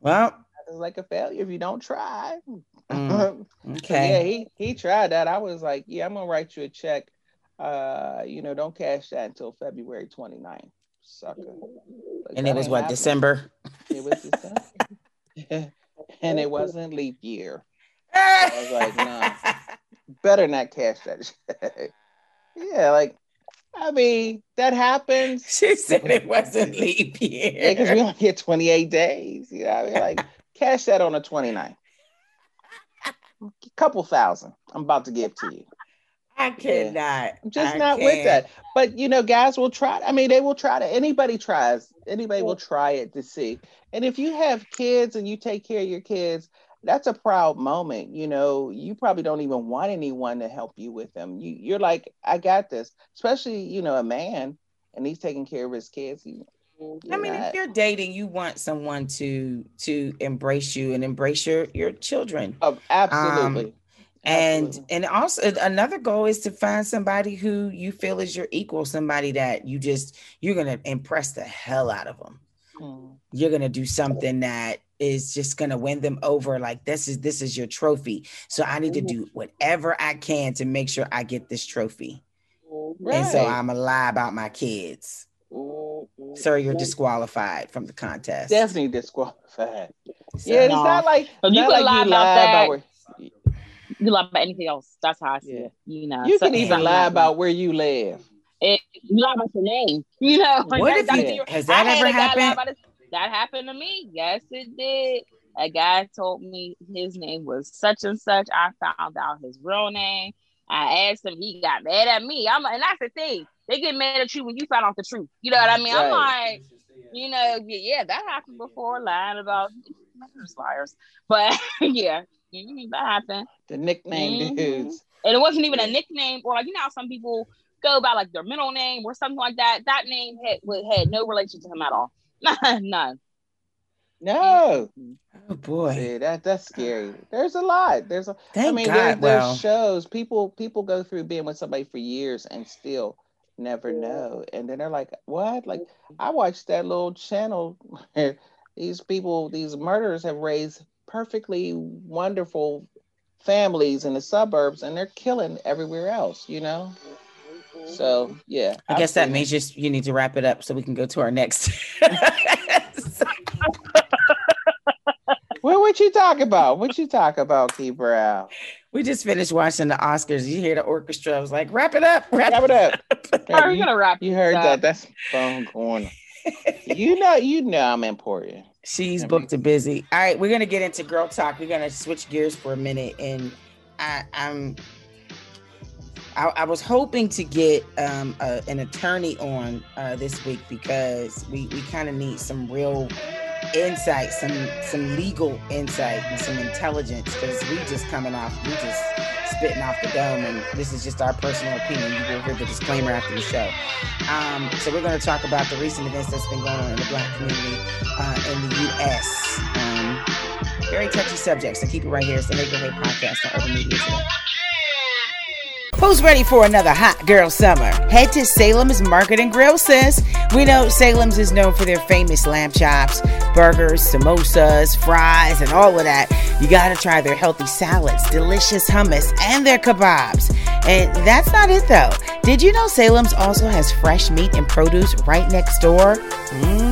Well, it's like a failure if you don't try. mm, okay. yeah, he he tried that. I was like, yeah, I'm gonna write you a check. Uh, you know, don't cash that until February 29th, sucker. Like, and it was what, happening. December? It was December, and it wasn't leap year. I was like, nah. Better not cash that yeah, like, I mean, that happens. She said it wasn't leap year. Yeah, because we only get 28 days. You know, I mean, like, cash that on the 29th. A couple thousand. I'm about to give to you. I cannot. I'm just I not with can't. that. But you know, guys will try. I mean, they will try to. Anybody tries. Anybody will try it to see. And if you have kids and you take care of your kids, that's a proud moment. You know, you probably don't even want anyone to help you with them. You, you're like, I got this. Especially, you know, a man and he's taking care of his kids. You, I mean, if you're dating, you want someone to to embrace you and embrace your your children. oh, absolutely. And Absolutely. and also another goal is to find somebody who you feel is your equal, somebody that you just you're gonna impress the hell out of them. Hmm. You're gonna do something that is just gonna win them over. Like this is this is your trophy. So I need to do whatever I can to make sure I get this trophy. And so I'm a lie about my kids. Mm-hmm. Sir, you're disqualified from the contest. definitely disqualified. So- Yeah, it's No. not like But you not can like lie you about lie that. where- You lie about anything else. That's how I see Yeah. it. You know. you So- can even lie like about where you live. it. You lie about your name. You know. What that- if that's you- has that I ever a guy lie happened? That happened to me. Yes, it did. A guy told me his name was such and such. I found out his real name. I asked him. He got mad at me. I'm like, and that's the thing. They get mad at you when you find out the truth. You know what I mean? I'm like, you know, yeah, that happened before. Lying about liars. But yeah, mhm, that happened. The nickname Mhm. dudes. And it wasn't even a nickname, or like you know, how some people go by like their middle name or something like that. That name had had no relation to him at all. None. No, Oh boy. See, that that's scary. There's a lot. There's a. I Thank mean, God. there, there's well, shows people people go through being with somebody for years and still never know, and then they're like, "What?" Like I watched that little channel where these people, these murderers, have raised perfectly wonderful families in the suburbs, and they're killing everywhere else. You know. Mm-hmm. So yeah, I I've guess that means just you need to wrap it up so we can go to our next. Well, what you talk about? What you talk about, Key Brown? we just finished watching the Oscars. You hear the orchestra? I was like, wrap it up, wrap, Wrap it up. Are you you, gonna wrap you heard up? that? That's phone going. you know, you know, I'm important. She's I booked and busy. All right, we're gonna get into girl talk. We're gonna switch gears for a minute, and I, I'm. I, I was hoping to get um, a, an attorney on uh, this week because we, we kind of need some real insight, some some legal insight, and some intelligence because we just coming off, we just spitting off the dome, and this is just our personal opinion. You will hear the disclaimer after the show. Um, so we're going to talk about the recent events that's been going on in the Black community uh, in the U.S. Um, very touchy subject, so keep it right here. It's the Neighborhood Podcast on Urban Media today. Who's ready for another hot girl summer? Head to Salem's Market and Grill, sis. We know Salem's is known for their famous lamb chops, burgers, samosas, fries, and all of that. You gotta try their healthy salads, delicious hummus, and their kebabs. And that's not it though. Did you know Salem's also has fresh meat and produce right next door? hmm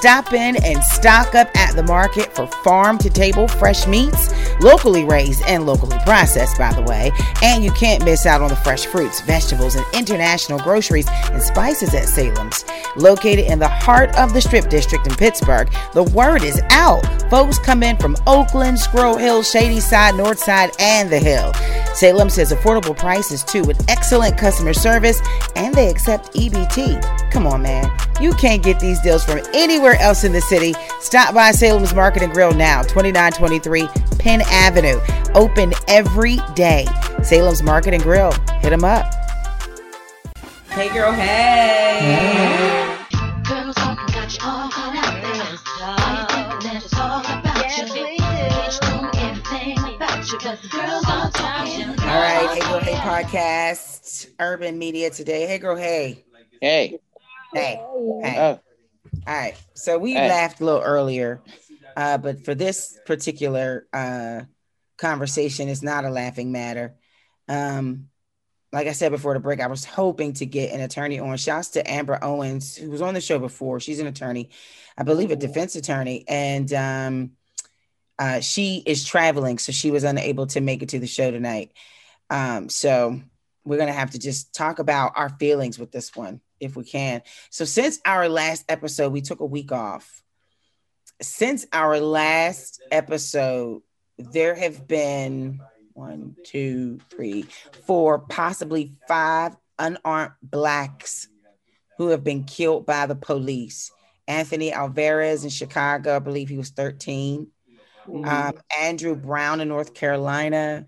Stop in and stock up at the market for farm to table fresh meats, locally raised and locally processed, by the way. And you can't miss out on the fresh fruits, vegetables, and international groceries and spices at Salem's. Located in the heart of the Strip District in Pittsburgh, the word is out. Folks come in from Oakland, Squirrel Hill, Shadyside, North Side, and the Hill. Salem says affordable prices too, with excellent customer service, and they accept EBT. Come on, man. You can't get these deals from anywhere else in the city. Stop by Salem's Market and Grill now, 2923 Penn Avenue. Open every day. Salem's Market and Grill. Hit them up. Hey, girl. Hey. Girls talking got you all out there. Why you thinking that it's all about you? Bitch, tell me everything about you, 'cause the girls are talking. All right. Hey, girl. Hey, podcast. Urban Media today. Hey, girl. Hey. Hey. Hey. Hey. Oh, All right. So we laughed a little earlier, uh, but for this particular uh, conversation, it's not a laughing matter. Um, like I said before the break, I was hoping to get an attorney on. Shouts to Amber Owens, who was on the show before. She's an attorney, I believe a defense attorney, and um, uh, she is traveling, so she was unable to make it to the show tonight. Um, so we're gonna have to just talk about our feelings with this one if we can. So since our last episode, we took a week off. Since our last episode, there have been one, two, three, four, possibly five unarmed blacks who have been killed by the police. Anthony Alvarez in Chicago, I believe he was 13. Um, Andrew Brown in North Carolina,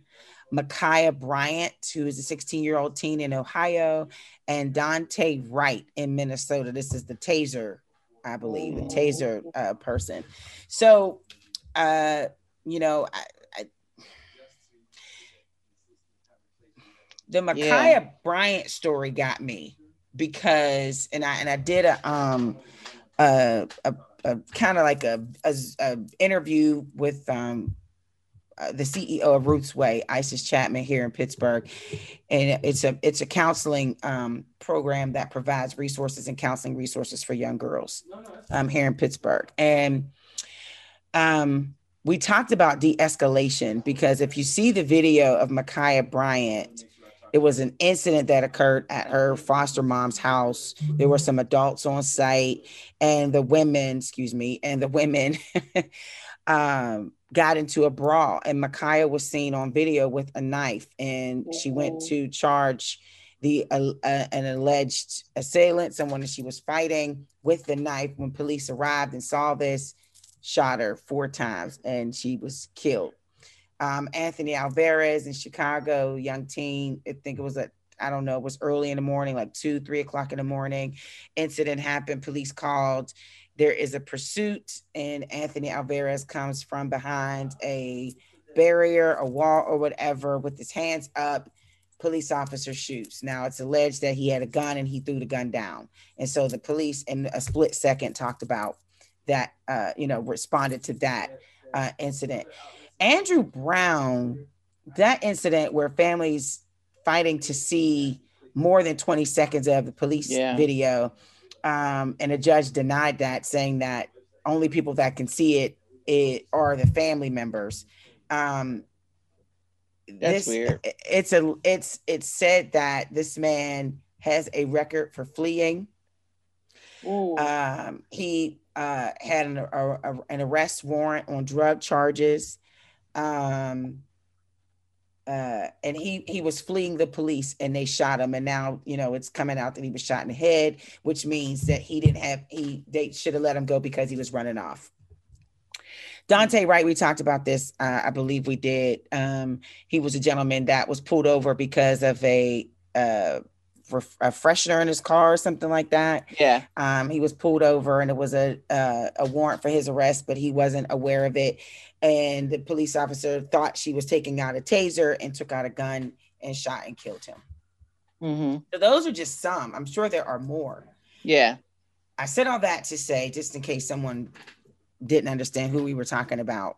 Ma'Khia Bryant, who is a 16 year old teen in Ohio, and Daunte Wright in Minnesota. This is the taser, I believe, the taser uh, person. So, uh, you know, I, I, the Ma'Khia Bryant story got me because, and I and I did a um a a, a kind of like a, a, a interview with um uh, the CEO of Roots Way, Isis Chapman here in Pittsburgh, and it's a it's a counseling um, program that provides resources and counseling resources for young girls um, here in Pittsburgh. And um, we talked about de-escalation because if you see the video of Ma'Khia Bryant, it was an incident that occurred at her foster mom's house. There were some adults on site, and the women, excuse me, and the women um, got into a brawl. And Ma'Khia was seen on video with a knife, and she went to charge the uh, uh, an alleged assailant, someone that she was fighting with the knife. When police arrived and saw this, shot her four times, and she was killed um, Anthony Alvarez in Chicago, young teen. I think it was a, I don't know, it was early in the morning, like two, three o'clock in the morning. Incident happened. Police called. There is a pursuit, and Anthony Alvarez comes from behind a barrier, a wall, or whatever, with his hands up. Police officer shoots. Now it's alleged that he had a gun and he threw the gun down. And so the police, in a split second, talked about that, uh, you know, responded to that uh, incident. Andrew Brown, that incident where families fighting to see more than 20 seconds of the police Yeah. video, um, and a judge denied that, saying that only people that can see it, it are the family members. Um, That's weird. It's a it's it's said that this man has a record for fleeing. Um, he uh, had an, a, a- an arrest warrant on drug charges. Um, uh, and he he was fleeing the police and they shot him. And now you know it's coming out that he was shot in the head, which means that he didn't have he they should have let him go because he was running off. Daunte Wright, we talked about this. Uh, I believe we did. Um, he was a gentleman that was pulled over because of a uh, ref- a freshener in his car or something like that. Yeah. Um, he was pulled over and it was a uh, a warrant for his arrest, but he wasn't aware of it. And the police officer thought she was taking out a taser and took out a gun and shot and killed him. hmm So those are just some. I'm sure there are more. Yeah. I said all that to say, just in case someone didn't understand who we were talking about.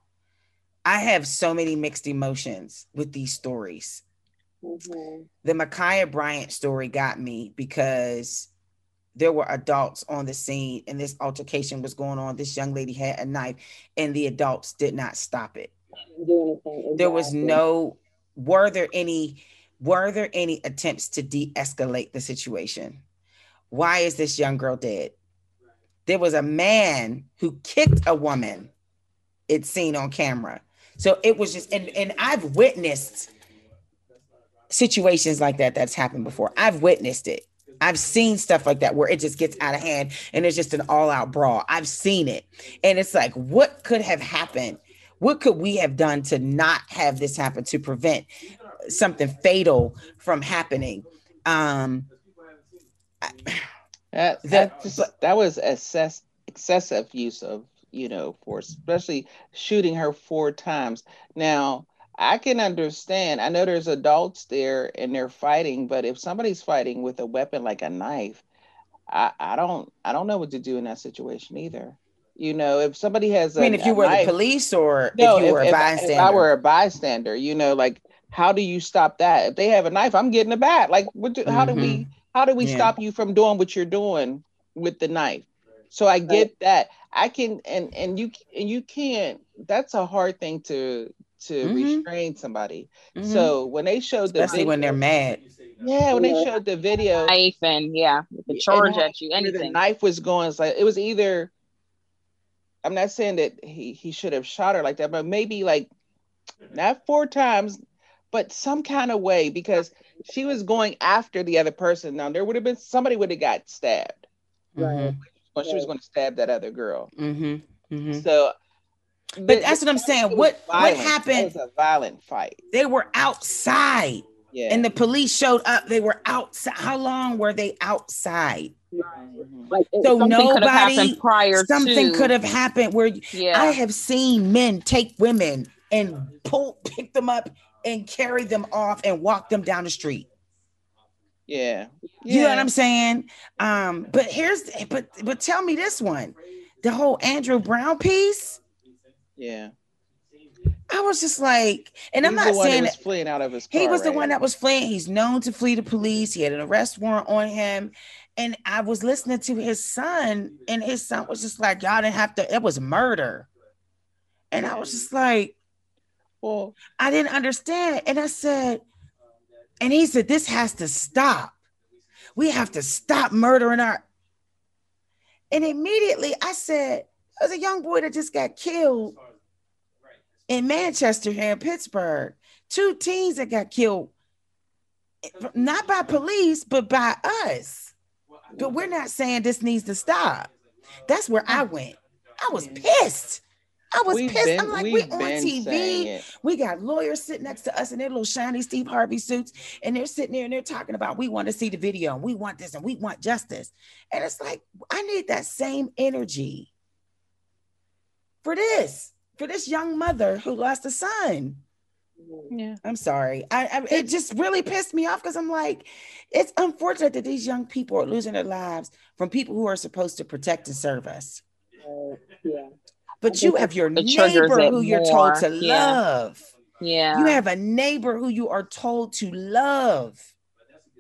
I have so many mixed emotions with these stories. Mhm. the Ma'Khia Bryant story got me because there were adults on the scene and this altercation was going on. This young lady had a knife and the adults did not stop it. Anything. There was no, were there any, were there any attempts to de-escalate the situation? Why is this young girl dead? There was a man who kicked a woman, it's seen on camera. So it was just, and, and I've witnessed situations like that that's happened before. I've witnessed it. I've seen stuff like that where it just gets out of hand and it's just an all out brawl. I've seen it. And it's like, what could have happened? What could we have done to not have this happen to prevent something fatal from happening? Um, That The- that, just, that was excess, excessive use of you know force, especially shooting her four times. Now I can understand. I know there's adults there and they're fighting, but if somebody's fighting with a weapon like a knife, I, I don't I don't know what to do in that situation either. You know, if somebody has I mean, a- if you were knife- the police or no, if you were a bystander. if I were a bystander, you know, like how do you stop that? If they have a knife, I'm getting a bat. Like, what do, how do we mm-hmm. how do we Yeah. stop you from doing what you're doing with the knife? So I get that. I can and and you and you can't. That's a hard thing to to Mhm. restrain somebody. Mhm. So when they showed the especially when they're mad. yeah, when they showed the video, Knife and yeah, with the charge how- at you, where the knife was going. It's like it was either. I'm not saying that he he should have shot her like that, but maybe like not four times, but some kind of way because she was going after the other person. Now there would have been somebody would have got stabbed, Mhm, or she was going to stab that other girl. mhm, mhm. So, But that's what I'm saying. What what It happened? was a violent fight. They were outside, Yeah. and the police showed up. They were outside. How long were they outside? Like, So something could have nobody. prior Something to. could have happened where Yeah. I have seen men take women and pull, pick them up, and carry them off and walk them down the street. yeah. You know what I'm saying? Um, but here's but but tell me this one, the whole Andrew Brown piece. Yeah. I was just like, and I'm not the one that saying was that fleeing out of his car. he was the one that was fleeing. He's known to flee the police. He had an arrest warrant on him. And I was listening to his son, and his son was just like, Y'all didn't have to, it was murder. And I was just like, Well, I didn't understand. And I said, and he said, This has to stop. We have to stop murdering our. And immediately I said, There's a young boy that just got killed in Manchester here in Pittsburgh. Two teens that got killed, not by police, but by us. But we're not saying this needs to stop. That's where I went. I was pissed. I was we've pissed. been, I'm like, we're on TV. We got lawyers sitting next to us in their little shiny Steve Harvey suits, and they're sitting there and they're talking about we want to see the video and we want this and we want justice. And it's like, I need that same energy for this, for this young mother who lost a son. Yeah. I'm sorry. I, I it just really pissed me off because I'm like, it's unfortunate that these young people are losing their lives from people who are supposed to protect and serve us. uh, yeah. But you have your neighbor who you're told to Yeah. love. yeah. You have a neighbor who you are told to love,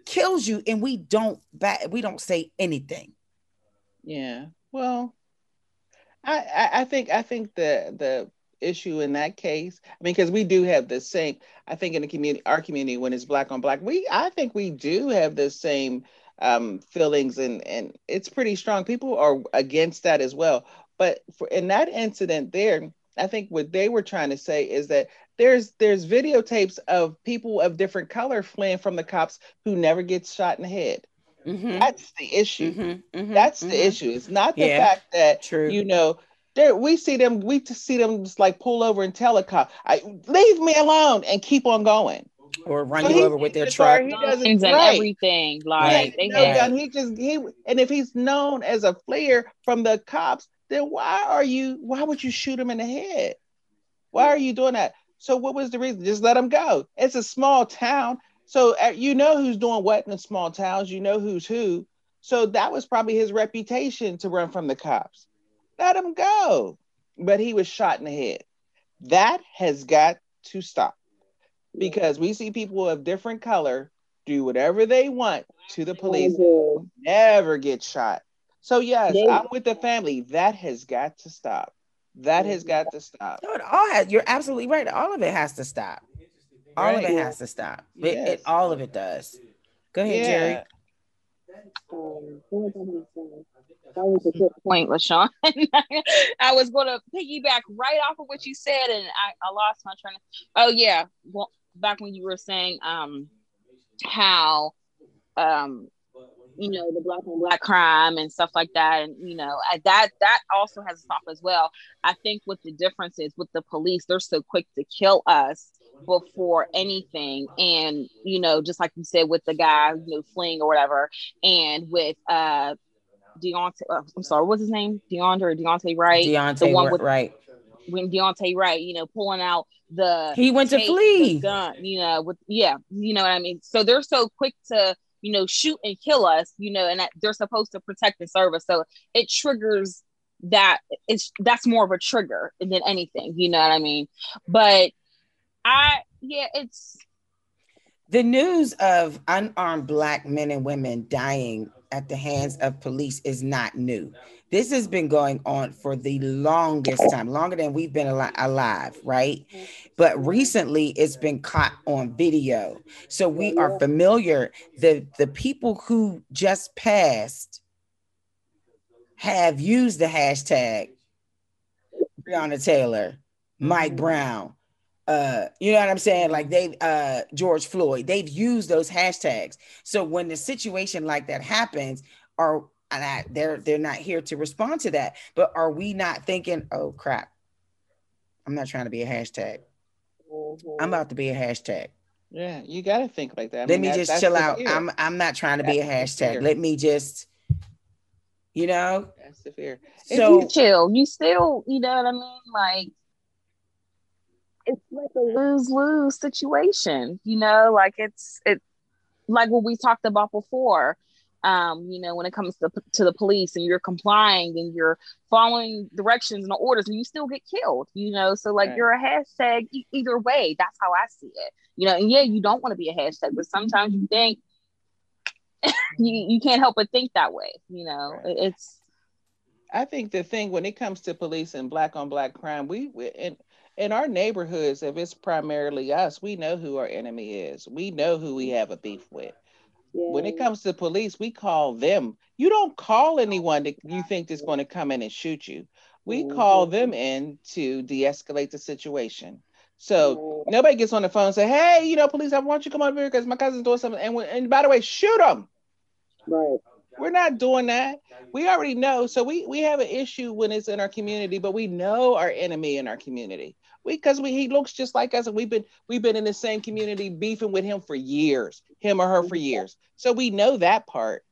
kills you, and we don't back, we don't say anything. Yeah. Well, I, I think I think the the issue in that case, I mean, because we do have the same. I think in the community, our community, when it's black on black, we I think we do have the same um, feelings, and and it's pretty strong. People are against that as well. But for in that incident there, I think what they were trying to say is that there's there's videotapes of people of different color fleeing from the cops who never get shot in the head. Mhm, That's the issue. mhm, mhm, That's the issue. It's not the Yeah, fact that true. you know there we see them we just see them just like pull over and tell a cop, I leave me alone and keep on going. Or run So you he- over with their truck. he doesn't and right. everything. Like ain't they no gun. He just he and if he's known as a fleer from the cops, then why are you why would you shoot him in the head? Why are you doing that? So what was the reason? Just let him go. It's a small town. So uh, you know who's doing what in the small towns, you know who's who. So that was probably his reputation to run from the cops. Let him go. But he was shot in the head. That has got to stop because we see people of different color do whatever they want to the police, never get shot. So yes, They- I'm with the family. That has got to stop. That has got to stop. No, it all has, you're absolutely right. All of it has to stop. All of it has to stop. It, Yes. it, all of it does. Go ahead, Yeah. Jerry. Um, what was I gonna say? That was a good point, LaShawn. I was going to piggyback right off of what you said, and I, I lost my train. Of, oh yeah, well, back when you were saying um how um you know the black on black crime and stuff like that, and you know that that also has to stop as well. I think what the difference is with the police, they're so quick to kill us before anything and you know just like you said with the guy you know fleeing or whatever and with uh Deontay, uh, I'm sorry, what's his name? Deontay or Deontay Wright? Deontay, the one with right. when Deontay Wright, you know, pulling out the He went to flee. gun, you know, with yeah, you know what I mean. So they're so quick to you know shoot and kill us, you know, and that they're supposed to protect and serve us. So it triggers that it's that's more of a trigger than anything, you know what I mean. But I yeah, it's The news of unarmed black men and women dying at the hands of police is not new. This has been going on for the longest time, longer than we've been ali- alive, right? But recently it's been caught on video. So we are familiar. The the people who just passed have used the hashtag Breonna Taylor, Mike mm-hmm. Brown, uh you know what i'm saying? Like they uh george floyd they've used those hashtags. So when the situation like that happens are and I, they're they're not here to respond to that. But are we not thinking oh crap. I'm not trying to be a hashtag. I'm about to be a hashtag. Yeah, you got to think like that. I let mean, me that- just chill out. fear. i'm i'm not trying to be a hashtag. let me just you know? That's the fear. so you chill. You still, you know what I mean? Like it's like a lose lose situation, you know, like it's it like what we talked about before. Um, you know, when it comes to, to the police and you're complying and you're following directions and orders and you still get killed, you know. So like Right. you're a hashtag e- either way. That's how I see it. You know, and yeah, you don't want to be a hashtag, but sometimes you think you, you can't help but think that way, you know. Right. It's I think the thing when it comes to police and black on black crime, we, we in in our neighborhoods, if it's primarily us, we know who our enemy is. We know who we have a beef with. When it comes to police, we call them. You don't call anyone that you think is going to come in and shoot you. We call mm-hmm. them in to de-escalate the situation. So nobody gets on the phone and say, "Hey, you know, police, I want you to come over here because my cousin's doing something." And, and by the way, shoot them. Right. We're not doing that. We already know. So we we have an issue when it's in our community, but we know our enemy in our community. We because we he looks just like us, and we've been we've been in the same community beefing with him for years, him or her for years. So we know that part.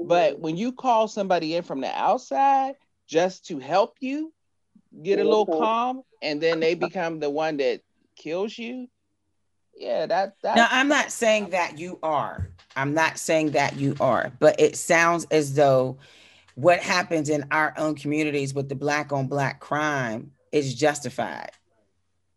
But when you call somebody in from the outside just to help you get a little calm, and then they become the one that kills you, yeah, that that. Now, I'm not saying that you are. I'm not saying that you are, but it sounds as though what happens in our own communities with the black on black crime is justified.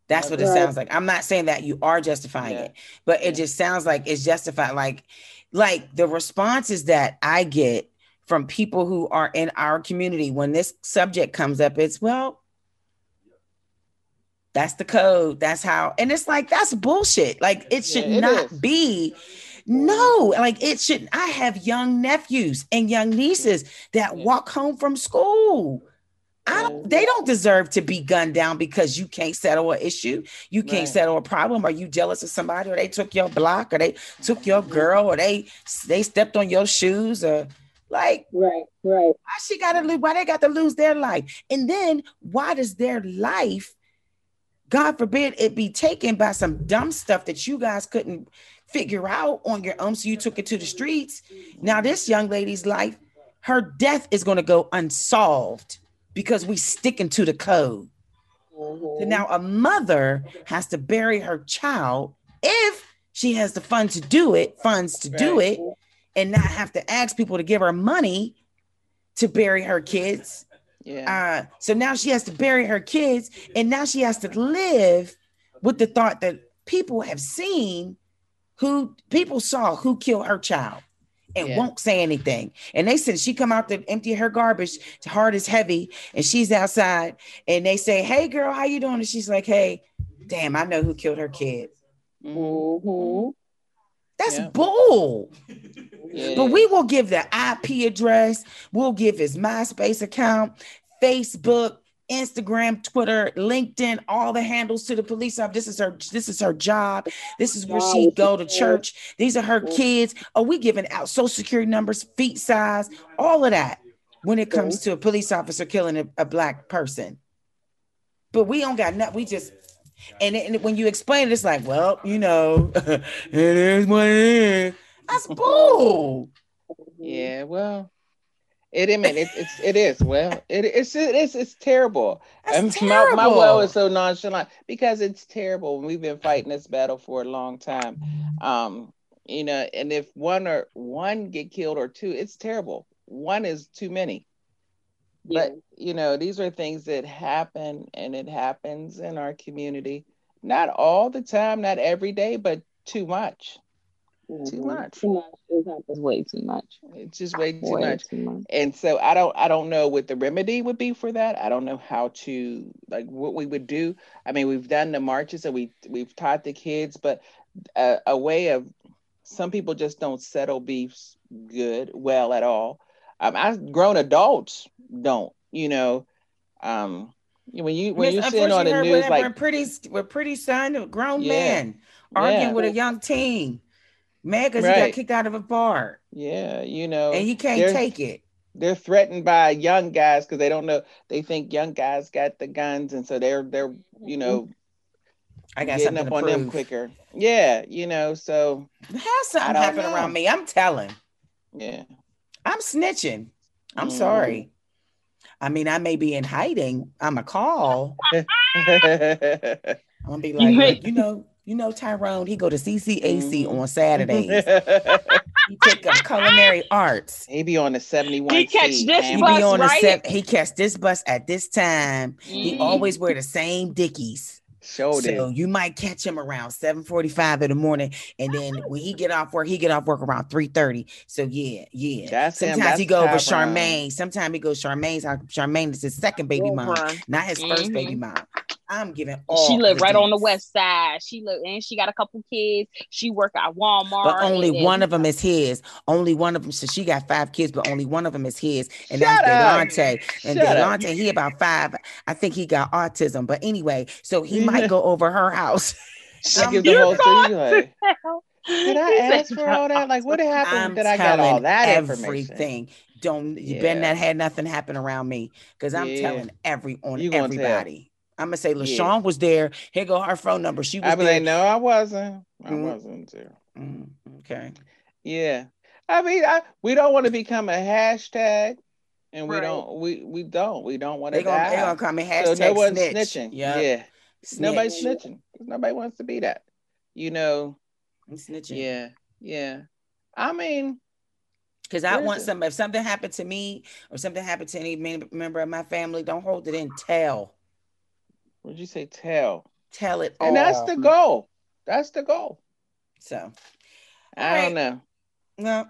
That's what it sounds like. I'm not saying that you are justifying Yeah. it, but it just sounds like it's justified. Like, like the responses that I get from people who are in our community when this subject comes up, it's well, that's the code. That's how, and it's like that's bullshit. Like it should Yeah, it not is. be. No, like it should. I have young nephews and young nieces that Yeah. walk home from school. I don't, they don't deserve to be gunned down because you can't settle an issue, you can't Right. settle a problem. Are you jealous of somebody, or they took your block, or they took your mm-hmm. girl, or they they stepped on your shoes, or like Right. Right. why she got to lose? Why they got to lose their life? And then why does their life, God forbid, it be taken by some dumb stuff that you guys couldn't figure out on your own? So you took it to the streets. Now this young lady's life, her death is going to go unsolved because we sticking to the code. So now a mother has to bury her child if she has the funds to do it, funds to do it, and not have to ask people to give her money to bury her kids. yeah. Uh, so now she has to bury her kids, and now she has to live with the thought that people have seen who people saw who killed her child and Yeah. won't say anything. And they said she come out to empty her garbage, heart is heavy, and she's outside. And they say, Hey girl, how you doing? And she's like, Hey, damn, I know who killed her kid. Mhm. Mm-hmm. That's Yeah. bull. Yeah. But we will give the IP address, we'll give his MySpace account, Facebook, Instagram, Twitter, LinkedIn, all the handles to the police officer. This is her, this is her job. This is where she go to church. These are her kids. Are we giving out social security numbers, feet size, all of that when it comes to a police officer killing a, a black person? But we don't got nothing. We just and, it- and when you explain it, it's like, well, you know, it is what it is. That's bull. Yeah, well, it. I mean, it, it's it is. Well, it, it's it is it's terrible. That's And my, my well is so nonchalant because it's terrible. We've been fighting this battle for a long time. Um, you know, and if one or one get killed or two, it's terrible. One is too many. But you know, these are things that happen, and it happens in our community. Not all the time, not every day, but too much. Too much. Too much. It happens. It's way too much. It's just way too Way much. too much. and so i don't i don't know what the remedy would be for that i don't know how to like what we would do i mean we've done the marches and we we've taught the kids but a, a way of some people just don't settle beefs good well at all um I, grown adults don't you know um when you when you Miss, see it on unfortunately, the her- news when, like when pretty with pretty son, a grown Yeah. man arguing Yeah. with a young teen, man, because he got kicked out of a bar yeah you know and he can't take it. they're threatened by young guys because they don't know they think young guys got the guns and so they're they're you know I got getting up on them quicker. Yeah, you know, so Has something happen know. around me? I'm telling. yeah. I'm snitching. I'm Mhm. sorry. I mean, I may be in hiding. I'm a call. I'm gonna be like, "Look, you know, you know, Tyrone. He go to CCAC Mhm. on Saturdays. he take up culinary arts. he be on the 71 He catch C, this He man. bus, be on the right? set. He catch this bus at this time. He Mhm. always wear the same dickies. Showed So it. you might catch him around 7:45 in the morning. And then when he get off work, he get off work around 3:30. So yeah, yeah. That's him. Sometimes he go over Charmaine. Sometimes he goes Charmaine's. Charmaine is his second baby mom, not his first Mhm. baby mom. I'm giving all She live the right on the west side. She live and she got a couple kids. She work at Walmart. But only and one of them is his. Only one of them. So she got five kids, but only one of them is his, and Shut that's up. Delonte. And Shut up. Delonte, he about five. I think he got autism. But anyway, so he might go over her house. She I'm- gives the You whole thought- story. Like, did I He said- ask for all that? Like, what happened I'm that I got all telling that information? everything. Don't you Yeah. better not had nothing happen around me because I'm Yeah. telling every on You gonna tell. Everybody. I'm gonna say Yeah. LaShawn was there. Here go her phone number. She was I be there. like, no, I wasn't. I Mhm. wasn't there. Mm, okay. Yeah. I mean, I, we don't want to become a hashtag, and we Right. don't. We we don't. We don't want They to gonna die. they gonna call me hashtag so no one's snitch. snitching. Yeah. Yeah. Nobody's Snitch. snitching. 'cause Nobody wants to be that. You know. I'm snitching. Yeah. Yeah. I mean, Because I want is some. If something happened to me or something happened to any member of my family, don't hold it in. Tell. What'd you say? Tell. Tell it And that's the goal. That's the goal. So, I Alright. don't know. well,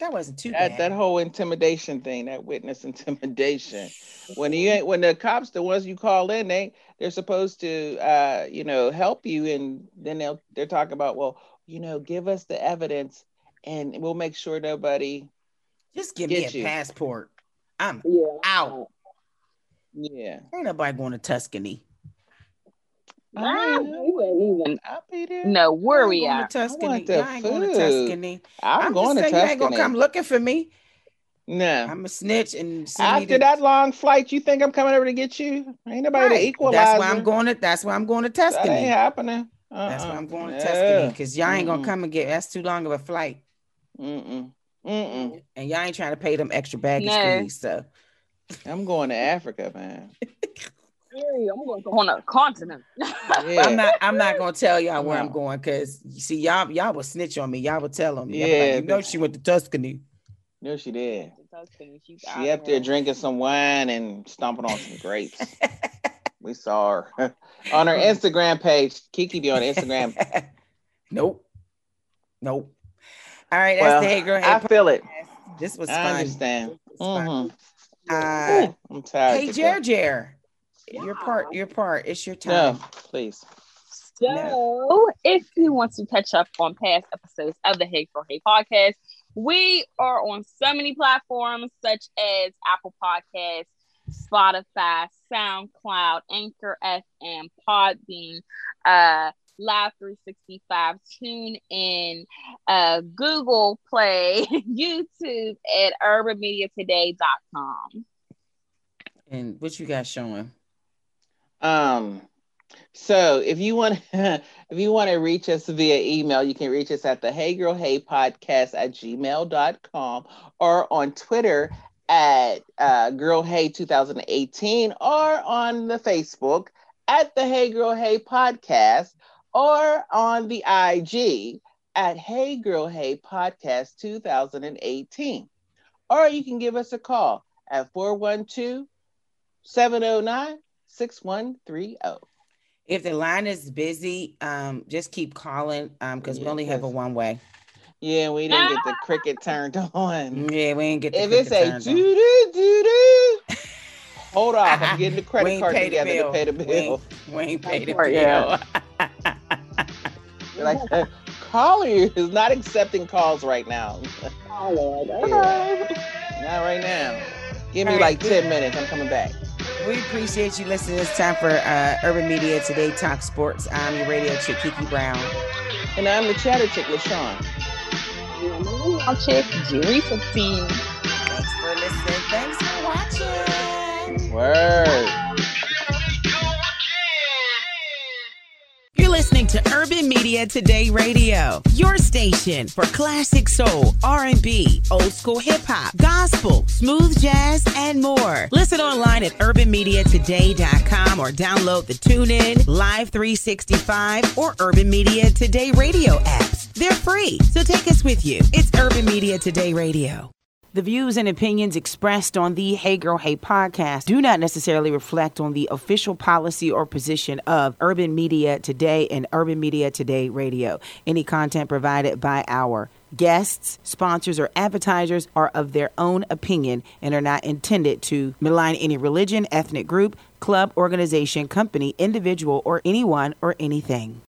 that wasn't too That bad. that whole intimidation thing, that witness intimidation. When you ain't when the cops, the ones you call in, they they're supposed to uh, you know, help you and then they'll they're talking about, well, you know, give us the evidence and we'll make sure nobody Just give me a you. passport. I'm Yeah. out. Yeah. Ain't nobody going to Tuscany. Ah, I, you ain't even. I'll be there. No, where Y'all we ain't going at? to Tuscany. want the Y'all ain't going to. Tuscany. I'm, I'm, going just to saying, you ain't gonna come looking for me. no. I'm a snitch and After to- that long flight, you think I'm coming over to get you? Ain't nobody to equalize. That's why I'm going to. That's why I'm going to That ain't Tuscany. happening. That's why Uh-uh. I'm going to No. Tuscany because y'all ain't gonna come and get. That's too long of a flight, Mm-mm. Mm-mm. and y'all ain't trying to pay them extra baggage No. fees. So I'm going to Africa, man. Hey, I'm going to go On a continent. Yeah. I'm not. I'm not gonna tell y'all where I'm going because you see, y'all y'all will snitch on me. Y'all will tell them. Yeah, Yeah, you know she went to Tuscany. No, she did. She She up there drinking some wine and stomping on some grapes. we saw her on her Instagram page. Kiki be on Instagram. nope. Nope. All right, that's Well, the Hey Girl Hey I feel it. This was I fun. understand. Mm-hmm. This was. Uh, I'm tired. hey, to Jer go. Jer, your part, your part. It's your time. No, please. So, if you want to catch up on past episodes of the Hey for Hey podcast, we are on so many platforms such as Apple Podcasts, Spotify, SoundCloud, Anchor FM, Podbean, uh, Live 365, Tune in, uh, Google Play, YouTube, at urbanmediatoday.com. And what you got showing? Um, so if you want if you want to reach us via email, you can reach us at the Hey Girl Hey Podcast at gmail.com or on Twitter at uh, Girl Hey 2018 or on the Facebook at the Hey Girl Hey Podcast or on the IG at Hey Girl Hey Podcast 2018. Or you can give us a call at 412 709 6130. If the line is busy, um, just keep calling um, because we only have a one way. Yeah, we didn't get the cricket turned on. Yeah, we didn't get the If it's cricket a turned doo on. doo doo doo, hold off. I'm getting the credit card paid the together to pay the We bill. ain't, we ain't paid the bill. yeah. like, caller is not accepting calls right now. Oh, Lord. Yeah. Not right now. Give me All like 10 minutes. I'm coming back. We appreciate you listening. It's time for uh, Urban Media Today Talk Sports. I'm your radio chick, Kiki Brown. And I'm the chatter chick, LaShawn. I'll check Jerry 15. Thanks for listening. Thanks for watching. Word. To Urban Media Today Radio, your station for classic soul, R&B, old school hip hop, gospel, smooth jazz, and more. Listen online at urbanmediatoday.com or download the TuneIn, Live 365, or Urban Media Today Radio apps. They're free, so take us with you. It's Urban Media Today Radio. The views and opinions expressed on the Hey Girl Hey podcast do not necessarily reflect on the official policy or position of Urban Media Today and Urban Media Today Radio. Any content provided by our guests, sponsors, or advertisers are of their own opinion and are not intended to malign any religion, ethnic group, club, organization, company, individual, or anyone or anything.